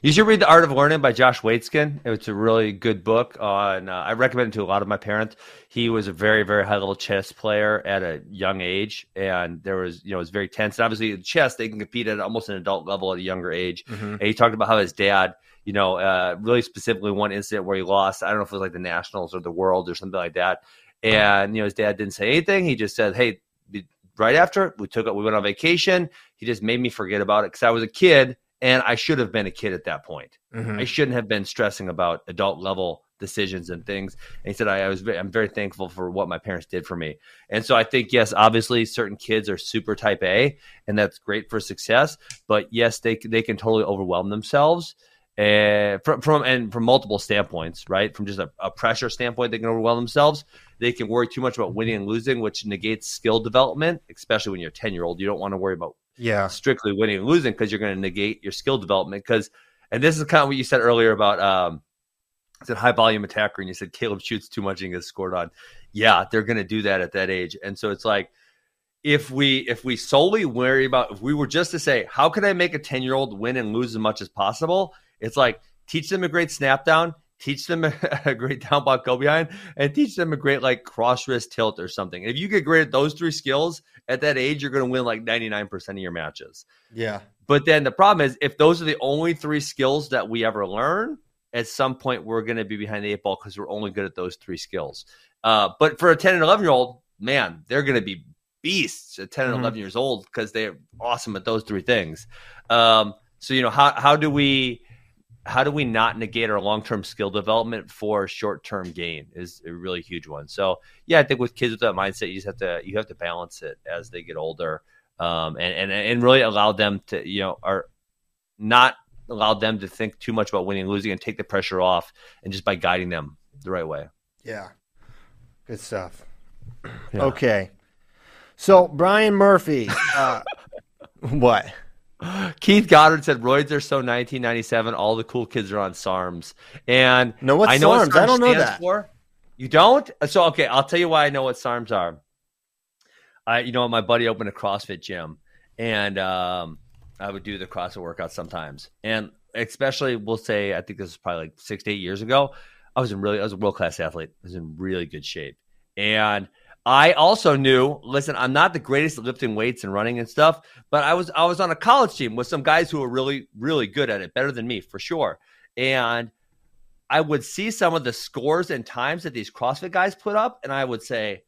You should read The Art of Learning by Josh Waitzkin. It's a really good book. On uh, I recommend it to a lot of my parents. He was a very, very high level chess player at a young age, and there was, you know, it was very tense. And obviously, in chess, they can compete at almost an adult level at a younger age. Mm-hmm. And he talked about how his dad, you know, uh, really specifically one incident where he lost. I don't know if it was like the Nationals or the World or something like that. And you know, his dad didn't say anything. He just said, "Hey." Right after we took it, we went on vacation. He just made me forget about it because I was a kid and I should have been a kid at that point. Mhm. I shouldn't have been stressing about adult level decisions and things. And he said, I, I was, ve- I'm very thankful for what my parents did for me. And so I think, yes, obviously certain kids are super type A and that's great for success, but yes, they, they can totally overwhelm themselves. And from, from and from multiple standpoints, right? From just a, a pressure standpoint, they can overwhelm themselves. They can worry too much about winning and losing, which negates skill development, especially when you're a 10 year old. You don't want to worry about Yeah. strictly winning and losing because you're going to negate your skill development. Because, and this is kind of what you said earlier about, um, I said high volume attacker, and you said Caleb shoots too much and gets scored on. Yeah, they're going to do that at that age, and so it's like if we if we solely worry about if we were just to say how can I make a ten year old win and lose as much as possible, it's like teach them a great snap down, teach them a, a great down block go behind, and teach them a great like cross wrist tilt or something. If you get great at those three skills at that age, you're going to win like ninety nine percent of your matches. Yeah. But then the problem is, if those are the only three skills that we ever learn, at some point we're going to be behind the eight ball because we're only good at those three skills. Uh, but for a 10 and 11 year old, man, they're going to be beasts at 10 and Mhm. 11 years old because they're awesome at those three things. Um, so, you know, how, how do we. How do we not negate our long-term skill development for short-term gain is a really huge one. So, yeah, I think with kids with that mindset, you just have to you have to balance it as they get older, um, and and and really allow them to you know are not allow them to think too much about winning and losing and take the pressure off and just by guiding them the right way. Yeah. Good stuff. Yeah. Okay. So Brian Murphy, uh, what? Keith Goddard said roids are so 1997. All the cool kids are on SARMs, and No, what's I know SARMs? what I don't know that. For. You don't? So okay, I'll tell you why I know what SARMs are. I, you know, my buddy opened a CrossFit gym, and um, I would do the CrossFit workouts sometimes, and especially we'll say I think this is probably like six to eight years ago. I was in really, I was a world class athlete. I was in really good shape, and I also knew. Listen, I'm not the greatest at lifting weights and running and stuff, but I was I was on a college team with some guys who were really really good at it, better than me for sure, and. I would see some of the scores and times that these CrossFit guys put up, and I would say,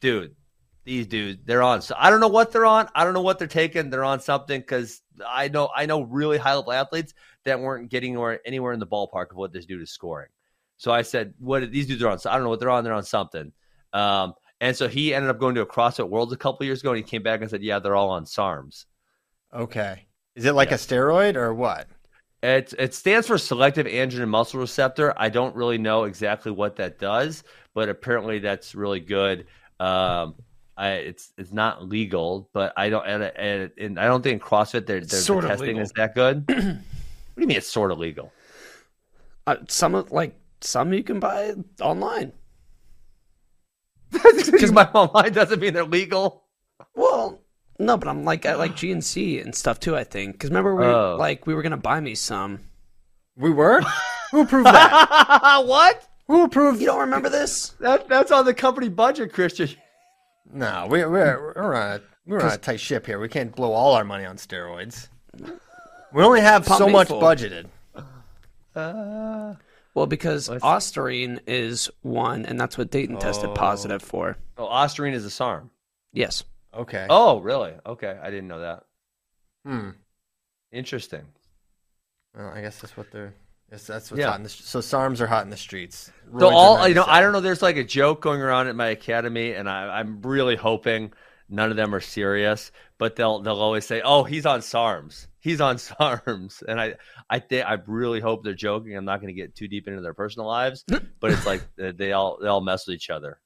dude, these dudes, they're on. So I don't know what they're on. I don't know what they're taking. They're on something because I know I know really high level athletes that weren't getting anywhere, anywhere in the ballpark of what this dude is scoring. So I said, what are these dudes are on? So I don't know what they're on. They're on something. Um, and so he ended up going to a CrossFit Worlds a couple years ago, and he came back and said, yeah, they're all on SARMs. Okay. Is it like Yeah. a steroid or what? It it stands for selective androgen muscle receptor. I don't really know exactly what that does, but apparently that's really good. Um, I, it's it's not legal, but I don't and, and, and I don't think in CrossFit their, their Sort of testing legal. is that good. what do you mean it's sort of legal? Uh, some of like some you can buy online. Because my online doesn't mean they're legal. Well, no, but I'm like at like GNC and stuff too. I think because remember we Oh. like we were gonna buy me some. We were? Who approved that? what? Who approved? You don't remember this? That that's on the company budget, Christian. No, we, we're we're on a we're on a tight ship here. We can't blow all our money on steroids. We only have Pump so much full. budgeted. Uh, Well, because Ostarine is one, and that's what Dayton tested positive for. oh, Ostarine is a SARM. Yes. Okay. Oh, really? Okay, I didn't know that. Hmm. Interesting. Well, I guess that's what they're. Yes, that's what's Yeah. hot in the. So SARMs are hot in the streets. So Roids are all you know, I don't know. There's like a joke going around at my academy, and I, I'm really hoping none of them are serious. But they'll they'll always say, "Oh, he's on SARMs. He's on SARMs," and I I think I really hope they're joking. I'm not going to get too deep into their personal lives, but it's like they they all they all mess with each other.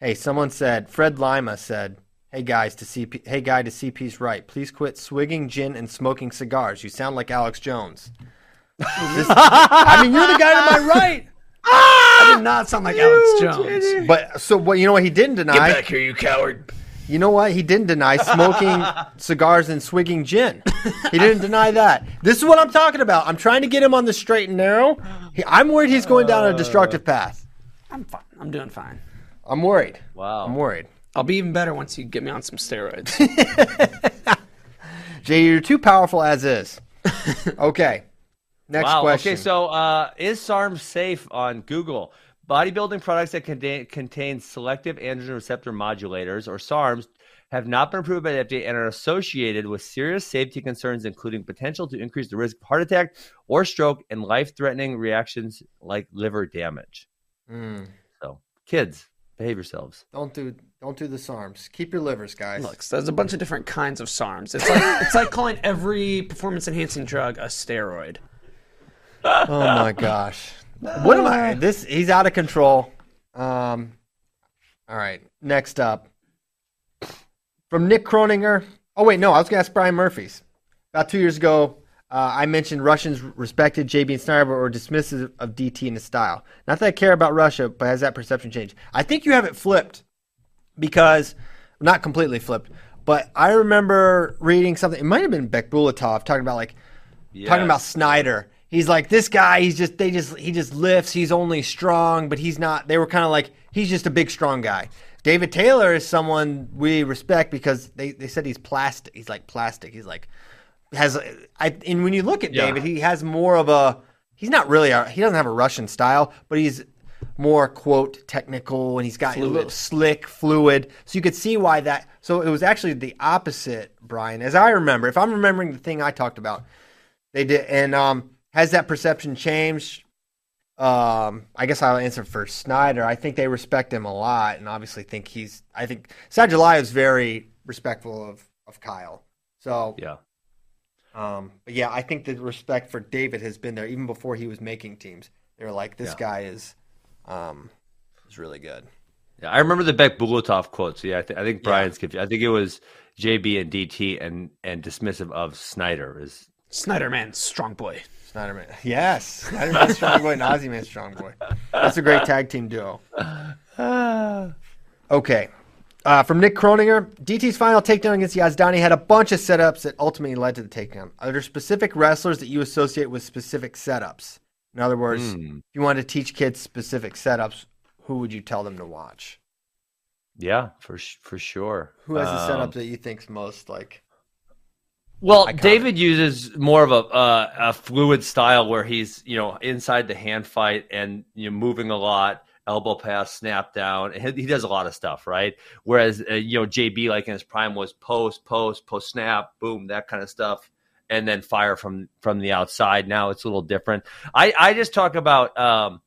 Hey, someone said Fred Lima said, "Hey guys, to CP, hey guy to CP's right. Please quit swigging gin and smoking cigars. You sound like Alex Jones." This- I mean, you're the guy to my right. Ah! I did not sound like Alex Jones. But so what? You know what he didn't deny? Get back here, you coward. You know what? He didn't deny smoking cigars and swigging gin. He didn't deny that. This is what I'm talking about. I'm trying to get him on the straight and narrow. He, I'm worried he's going down a destructive path. I'm fine. I'm doing fine. I'm worried. Wow. I'm worried. I'll be even better once you get me on some steroids. Jay, you're too powerful as is. Okay. Next wow. question. Okay, so uh, is SARM safe on Google? Bodybuilding products that contain, contain selective androgen receptor modulators, or SARMs, have not been approved by the FDA and are associated with serious safety concerns, including potential to increase the risk of heart attack or stroke and life threatening reactions like liver damage. Mm, So, kids, behave yourselves. don't do don't do the SARMs. Keep your livers, guys. Look, so there's a bunch of different kinds of SARMs. It's like it's like calling every performance enhancing drug a steroid. Oh my gosh. What am I? This he's out of control. Um all right. Next up. From Nick Croninger. Oh wait, no, I was gonna ask Brian Murphy's. About two years ago, uh, I mentioned Russians respected JB and Snyder but were dismissive of DT in his style. Not that I care about Russia, but has that perception changed? I think you have it flipped because not completely flipped, but I remember reading something. It might have been Beck Bulatov talking about like talking about Snyder. He's like this guy. He's just they just he just lifts. He's only strong, but he's not. They were kind of like he's just a big strong guy. David Taylor is someone we respect because they, they said he's plastic. He's like plastic. He's like has I and when you look at Yeah. David, he has more of a he's not really a he doesn't have a Russian style, but he's more quote technical and he's got a little slick, fluid. So you could see why that. So it was actually the opposite, Brian, as I remember. If I'm remembering the thing I talked about, they did. And um, has that perception changed? Um, I guess I'll answer for Snyder. I think they respect him a lot, and obviously think he's. I think Sadulaev is very respectful of of Kyle. So Yeah. um, but yeah, I think the respect for David has been there even before he was making teams. They were like, this Yeah. guy is, um, is really good. Yeah, I remember the Beck Bulatov quote. So yeah, I, th- I think Brian's confused. I think it was JB and DT and and dismissive of Snyder is Snyder man, strong boy. Snyderman, yes, Snyderman Strong Boy and Ozzy Man Strong Boy. That's a great tag team duo. Okay. Uh, from Nick Kroninger, DT's final takedown against Yazdani had a bunch of setups that ultimately led to the takedown. Are there specific wrestlers that you associate with specific setups? In other words, Hmm. if you wanted to teach kids specific setups, who would you tell them to watch? yeah for for sure. Who has the Um, setup that you think's most like? Well, Iconic. David uses more of a uh, a fluid style where he's you know inside the hand fight and you know moving a lot, elbow pass, snap down. He, he does a lot of stuff, right? Whereas uh, you know JB like in his prime was post, post, post snap, boom, that kind of stuff, and then fire from from the outside. Now it's a little different. I I just talk about. Um,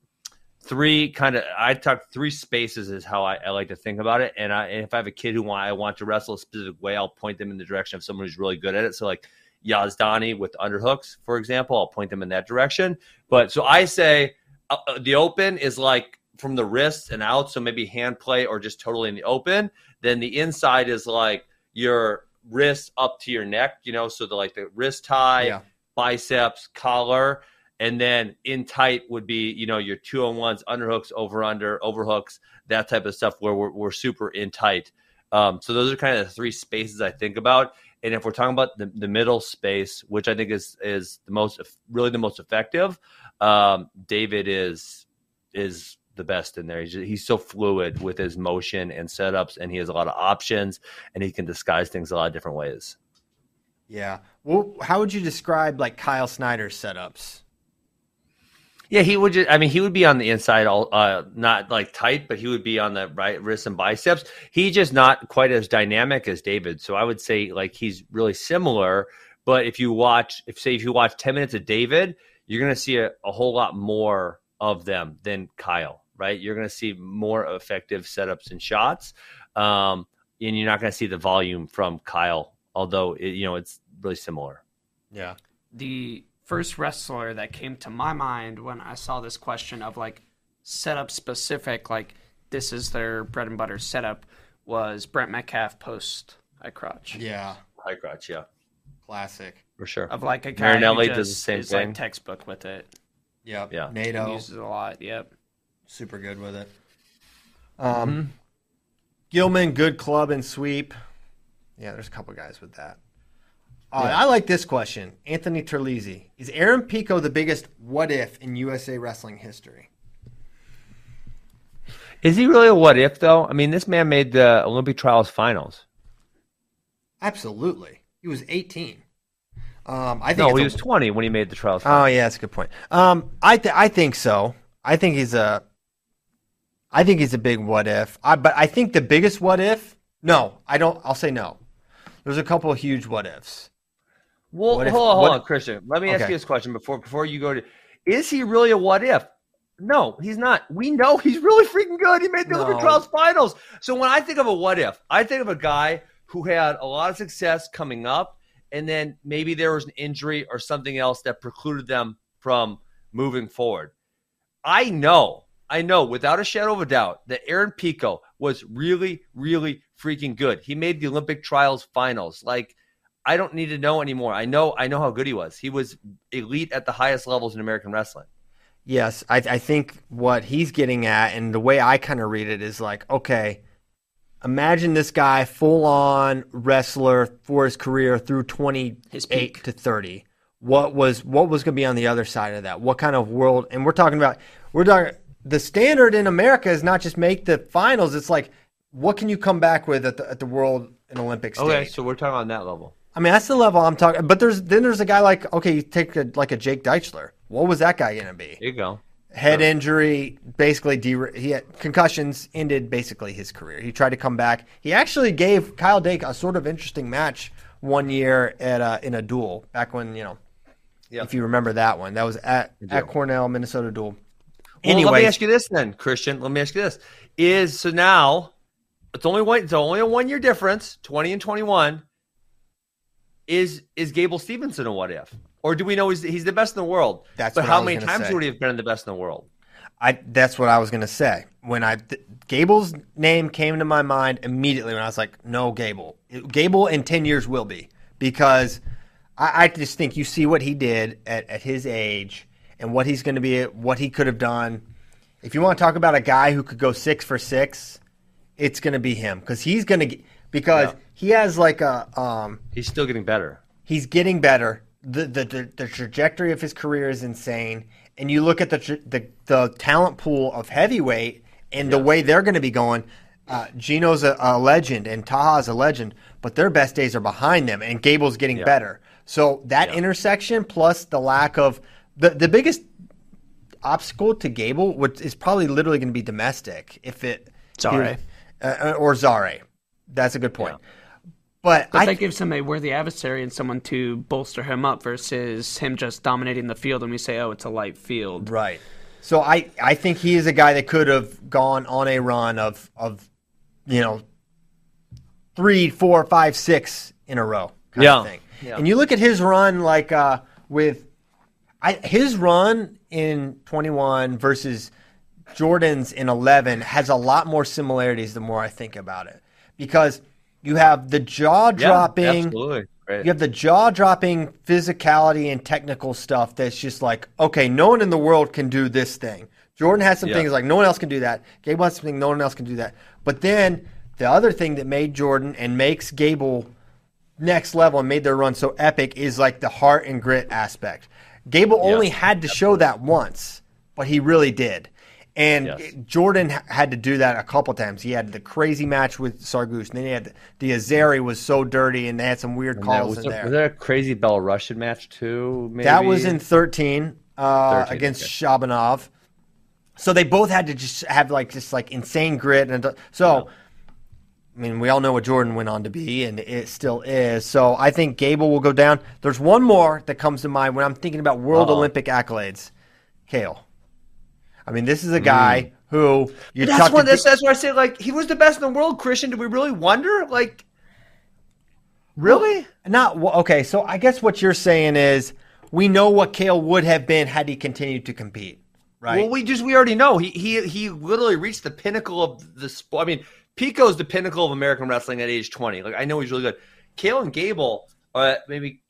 three kind of I talk three spaces is how I, I like to think about it. And I and if I have a kid who want I want to wrestle a specific way, I'll point them in the direction of someone who's really good at it. So like Yazdani with underhooks, for example, I'll point them in that direction. But so I say uh, uh, the open is like from the wrists and out, so maybe hand play or just totally in the open. Then the inside is like your wrist up to your neck, you know, so the like the wrist tie, Yeah. biceps, collar, and then in tight would be you know your two on ones, underhooks, over under, overhooks, that type of stuff where we're, we're super in tight. Um, so those are kind of the three spaces I think about. And if we're talking about the, the middle space, which I think is is the most really the most effective, um, David is is the best in there. He's, he's so fluid with his motion and setups, and he has a lot of options, and he can disguise things a lot of different ways. Yeah. Well, how would you describe like Kyle Snyder's setups? Yeah, he would just, I mean, he would be on the inside, all uh, not like tight, but he would be on the right wrist and biceps. He's just not quite as dynamic as David. So I would say like he's really similar. But if you watch, if say if you watch 10 minutes of David, you're going to see a, a whole lot more of them than Kyle, right? You're going to see more effective setups and shots. Um, and you're not going to see the volume from Kyle, although, it, you know, it's really similar. Yeah. the first wrestler that came to my mind when I saw this question of like setup specific, like this is their bread and butter setup, was Brent Metcalf post high crotch. Yeah. High crotch, yeah, Classic. for sure. Of like a guy Marinelli who does the just same is thing. like textbook with it. Yep. Yeah. NATO. Uses it a lot. Yep. super good with it. Um, Gilman, good club and sweep. Yeah, there's a couple guys with that. Uh, I like this question. Anthony Terlizzi. Is Aaron Pico the biggest what if in USA wrestling history? Is he really a what if though? I mean, this man made the Olympic trials finals. Absolutely. He was 18. Um, I think No, he a- was 20 when he made the trials. Oh yeah, that's a good point. Um, I th- I think so. I think he's a. I think he's a big what if. I, but I think the biggest what if. No, I don't. I'll say no. There's a couple of huge what ifs. Well, if- hold on, hold on, Christian. Let me ask you this question before before you go to. Is he really a what if? No, he's not. We know he's really freaking good. He made the Olympic trials finals. So when I think of a what if, I think of a guy who had a lot of success coming up, and then maybe there was an injury or something else that precluded them from moving forward. I know, I know without a shadow of a doubt that Aaron Pico was really, really freaking good. He made the Olympic trials finals. Like, I don't need to know anymore. I know, I know how good he was. He was elite at the highest levels in American wrestling. Yes, I, I think what he's getting at, and the way I kind of read it is like, okay, imagine this guy full on wrestler for his career through twenty His eight to thirty. What was what was going to be on the other side of that? What kind of world? And we're talking about we're talking the standard in America is not just make the finals. It's like what can you come back with at the at the world and Olympic stage? Okay, so we're talking on that level. I mean, that's the level I'm talking. But there's then there's a guy like okay, you take a, like a Jake Deitchler. What was that guy going to be? There you go. head injury basically de- he had concussions ended basically his career he tried to come back he actually gave kyle dake a sort of interesting match one year at a, in a duel back when you know Yeah. if you remember that one that was at, at cornell minnesota duel Well, anyway let me ask you this then, Christian. Let me ask you this: Is so now it's only one. It's only a one year difference, twenty and twenty one. Is is Gable Steveson a what if, or do we know he's he's the best in the world? That's but what how I was many times say. would he have been the best in the world? I that's what I was gonna say. When I th- Gable's name came to my mind immediately when I was like, no, Gable. Gable in ten years will be because I, I just think you see what he did at, at his age and what he's going to be, what he could have done. If you want to talk about a guy who could go six for six, it's going to be him because he's going to because he has like a um, He's still getting better. he's getting better. The, the the the trajectory of his career is insane, and you look at the the, the talent pool of heavyweight and the way they're going to be going. Uh, Geno's a, a legend and Taha's a legend, but their best days are behind them, and Gable's getting better. So that intersection plus the lack of the the biggest obstacle to Gable, which is probably literally going to be domestic, if it Zare. uh, or Zare. That's a good point. But, But I that gives him a worthy adversary and someone to bolster him up versus him just dominating the field and we say, oh, it's a light field. Right. So I, I think he is a guy that could have gone on a run of of you know three, four, five, six in a row kind Yeah. of thing. Yeah. And you look at his run like uh, with I, his run in 21 versus Jordan's in 11 has a lot more similarities the more I think about it because you have the jaw dropping absolutely. Right. you have the jaw dropping physicality and technical stuff that's just like, okay, no one in the world can do this thing. Jordan has some Yeah. things like no one else can do that. Gable has something no one else can do that. But then the other thing that made Jordan and makes Gable next level and made their run so epic is like the heart and grit aspect. Gable only had to show that once, but he really did. And Yes. Jordan had to do that a couple times. He had the crazy match with Tsargush, and then he had the, the Azeri was so dirty, and they had some weird Yeah, calls was, in there, there. was there a crazy Belarusian match too? Maybe? That was in 13, uh, 13, against okay. Shabanov. So they both had to just have like just like insane grit and so I mean we all know what Jordan went on to be and it still is. So I think Gable will go down. There's one more that comes to mind when I'm thinking about world Uh-oh. Olympic accolades. Cael. I mean this is a guy who you That's what that's, that's why I say like he was the best in the world. Christian, do we really wonder? Like, really? Not well, okay. So I guess what you're saying is we know what Cael would have been had he continued to compete, right? Well, we just we already know he he he literally reached the pinnacle of the sport. I mean, Pico's the pinnacle of American wrestling at age twenty. Like I know he's really good. Cael and Gable, uh, maybe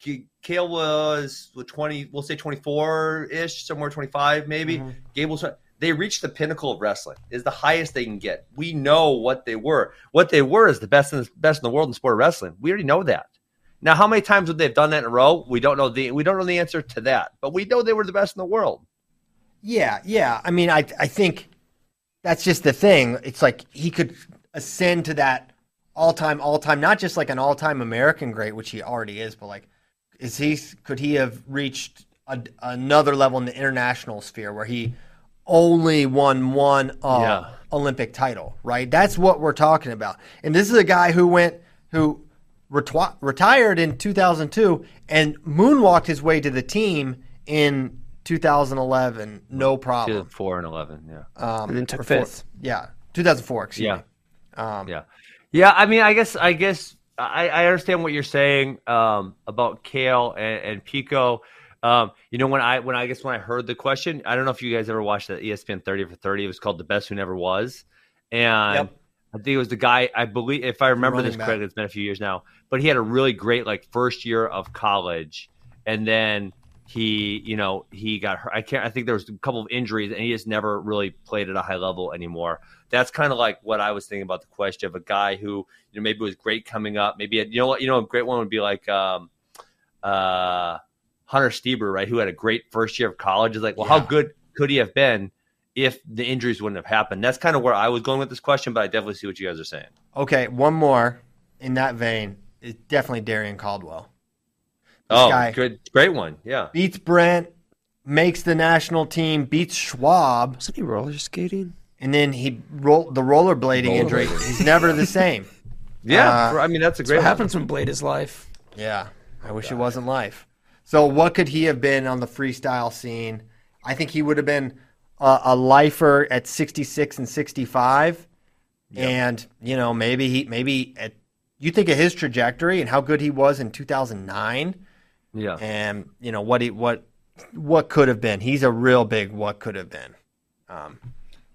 Cael was twenty. We'll say twenty four ish, somewhere twenty five, maybe. Gable's they reached the pinnacle of wrestling. Is the highest they can get. We know what they were. What they were is the best in the best in the world in sport of wrestling. We already know that. Now, how many times would they have done that in a row? We don't know the we don't know the answer to that, but we know they were the best in the world. Yeah, yeah. I mean, I I think that's just the thing. It's like he could ascend to that all time, all time, not just like an all time American great, which he already is, but like, is he could he have reached a, another level in the international sphere where he only won one uh, Yeah. Olympic title, right? That's what we're talking about. And this is a guy who went who retwi- retired in 2002 and moonwalked his way to the team in 2011, no problem. Four and eleven, yeah. Um, And then took or four- fifth. Yeah, 2004. Excuse Yeah. me. Um, Yeah, yeah. I mean, I guess, I guess, I, I understand what you're saying um, about Cael and, and Pico. Um, you know, when I, when I guess when I heard the question, I don't know if you guys ever watched that ESPN 30 for 30. It was called "The Best Who Never Was," and Yep. I think it was the guy. I believe, if I remember this correctly, it's been a few years now, but he had a really great like first year of college, and then he, you know, he got hurt. I can't. I think there was a couple of injuries, and he just never really played at a high level anymore that's kind of like what I was thinking about the question of a guy who you know maybe was great coming up. Maybe you know what you know a great one would be like um, uh, Hunter Stieber, right? Who had a great first year of college. Is like, well, how good could he have been if the injuries wouldn't have happened? That's kind of where I was going with this question, but I definitely see what you guys are saying. Okay, one more in that vein is definitely Darrion Caldwell. oh, guy- good, great one. Yeah, Beats Brent, makes the national team, beats Schwab, Wasn't he roller skating? and then he roll the rollerblading injury. He's never the same. yeah. Uh, I mean, that's a That's great what happens when Blade is life. Yeah, I wish it wasn't life. So, what could he have been on the freestyle scene? I think he would have been a, a lifer at 66 and 65, and you know maybe he maybe at, you think of his trajectory and how good he was in 2009, Yeah, and you know what he what what could have been. He's a real big what could have been. Um,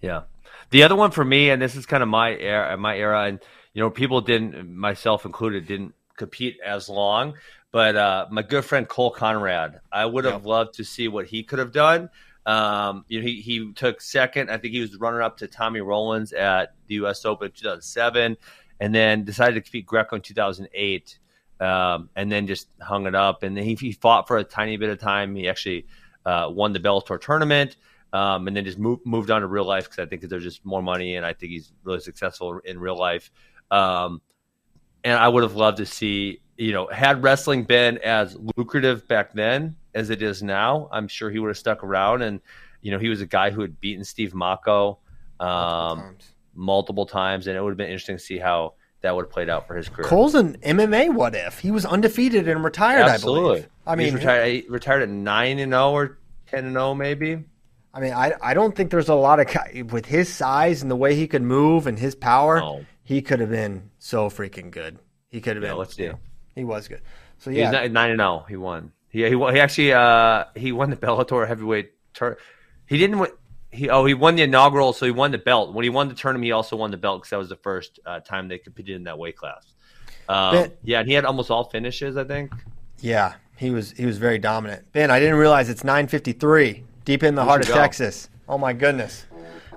Yeah. The other one for me, and this is kind of my era, my era, and you know, people didn't, myself included, didn't compete as long. But uh, my good friend Cole Conrad, I would have loved to see what he could have done. Um, you know, he, he took second. I think he was runner up to Tommy Rollins at the U.S. Open in 2007, and then decided to compete Greco in 2008, um, and then just hung it up. And then he, he fought for a tiny bit of time. He actually uh, won the Bellator tournament um, and then just move, moved on to real life because I think there's just more money, and I think he's really successful in real life. Um, and I would have loved to see, you know, had wrestling been as lucrative back then as it is now, I'm sure he would have stuck around. And you know, he was a guy who had beaten Steve Mako um, times. multiple times, and it would have been interesting to see how that would have played out for his career. Cole's an MMA what if he was undefeated and retired? I Absolutely. believe. I He's mean, retired, he retired at nine and zero or ten and zero, maybe. I mean, I I don't think there's a lot of with his size and the way he could move and his power. No. He could have been so freaking good. He could have Yeah, been. let's see. He was good. So He's yeah, nine nine and zero. He won. He he won, he actually uh he won the Bellator heavyweight tour. He didn't win. He oh he won the inaugural, so he won the belt. When he won the tournament, he also won the belt because that was the first uh, time they competed in that weight class. Um, Ben- yeah, and he had almost all finishes, I think. yeah, he was he was very dominant. Ben, I didn't realize it's 9:53, deep in the heart of go. Texas. Oh my goodness.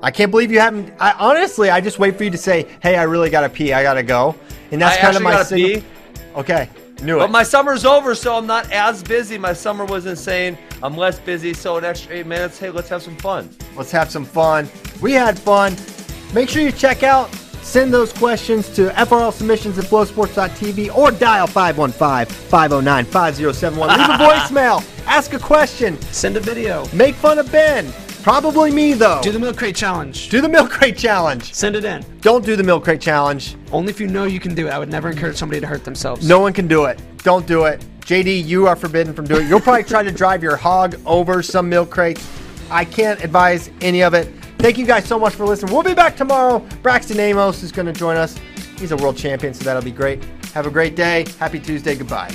I can't believe you haven't. I honestly, I just wait for you to say, "Hey, I really gotta pee. I gotta go," and that's I kind of my signal. pee. Okay, knew it. But my summer's over, so I'm not as busy. My summer was insane. I'm less busy, so an extra eight minutes. Hey, let's have some fun. Let's have some fun. We had fun. Make sure you check out, send those questions to FRL submissions at flowsports.tv or dial 515 509 5071. Leave a voicemail, ask a question, Send a video. make fun of Ben. Probably me, though. Do the milk crate challenge. Do the milk crate challenge. Send it in. Don't do the milk crate challenge. Only if you know you can do it. I would never encourage somebody to hurt themselves. No one can do it. Don't do it. JD, you are forbidden from doing it. You'll probably try to drive your hog over some milk crates. I can't advise any of it. Thank you guys so much for listening. We'll be back tomorrow. Braxton Amos is going to join us. He's a world champion, so that'll be great. Have a great day. Happy Tuesday. Goodbye.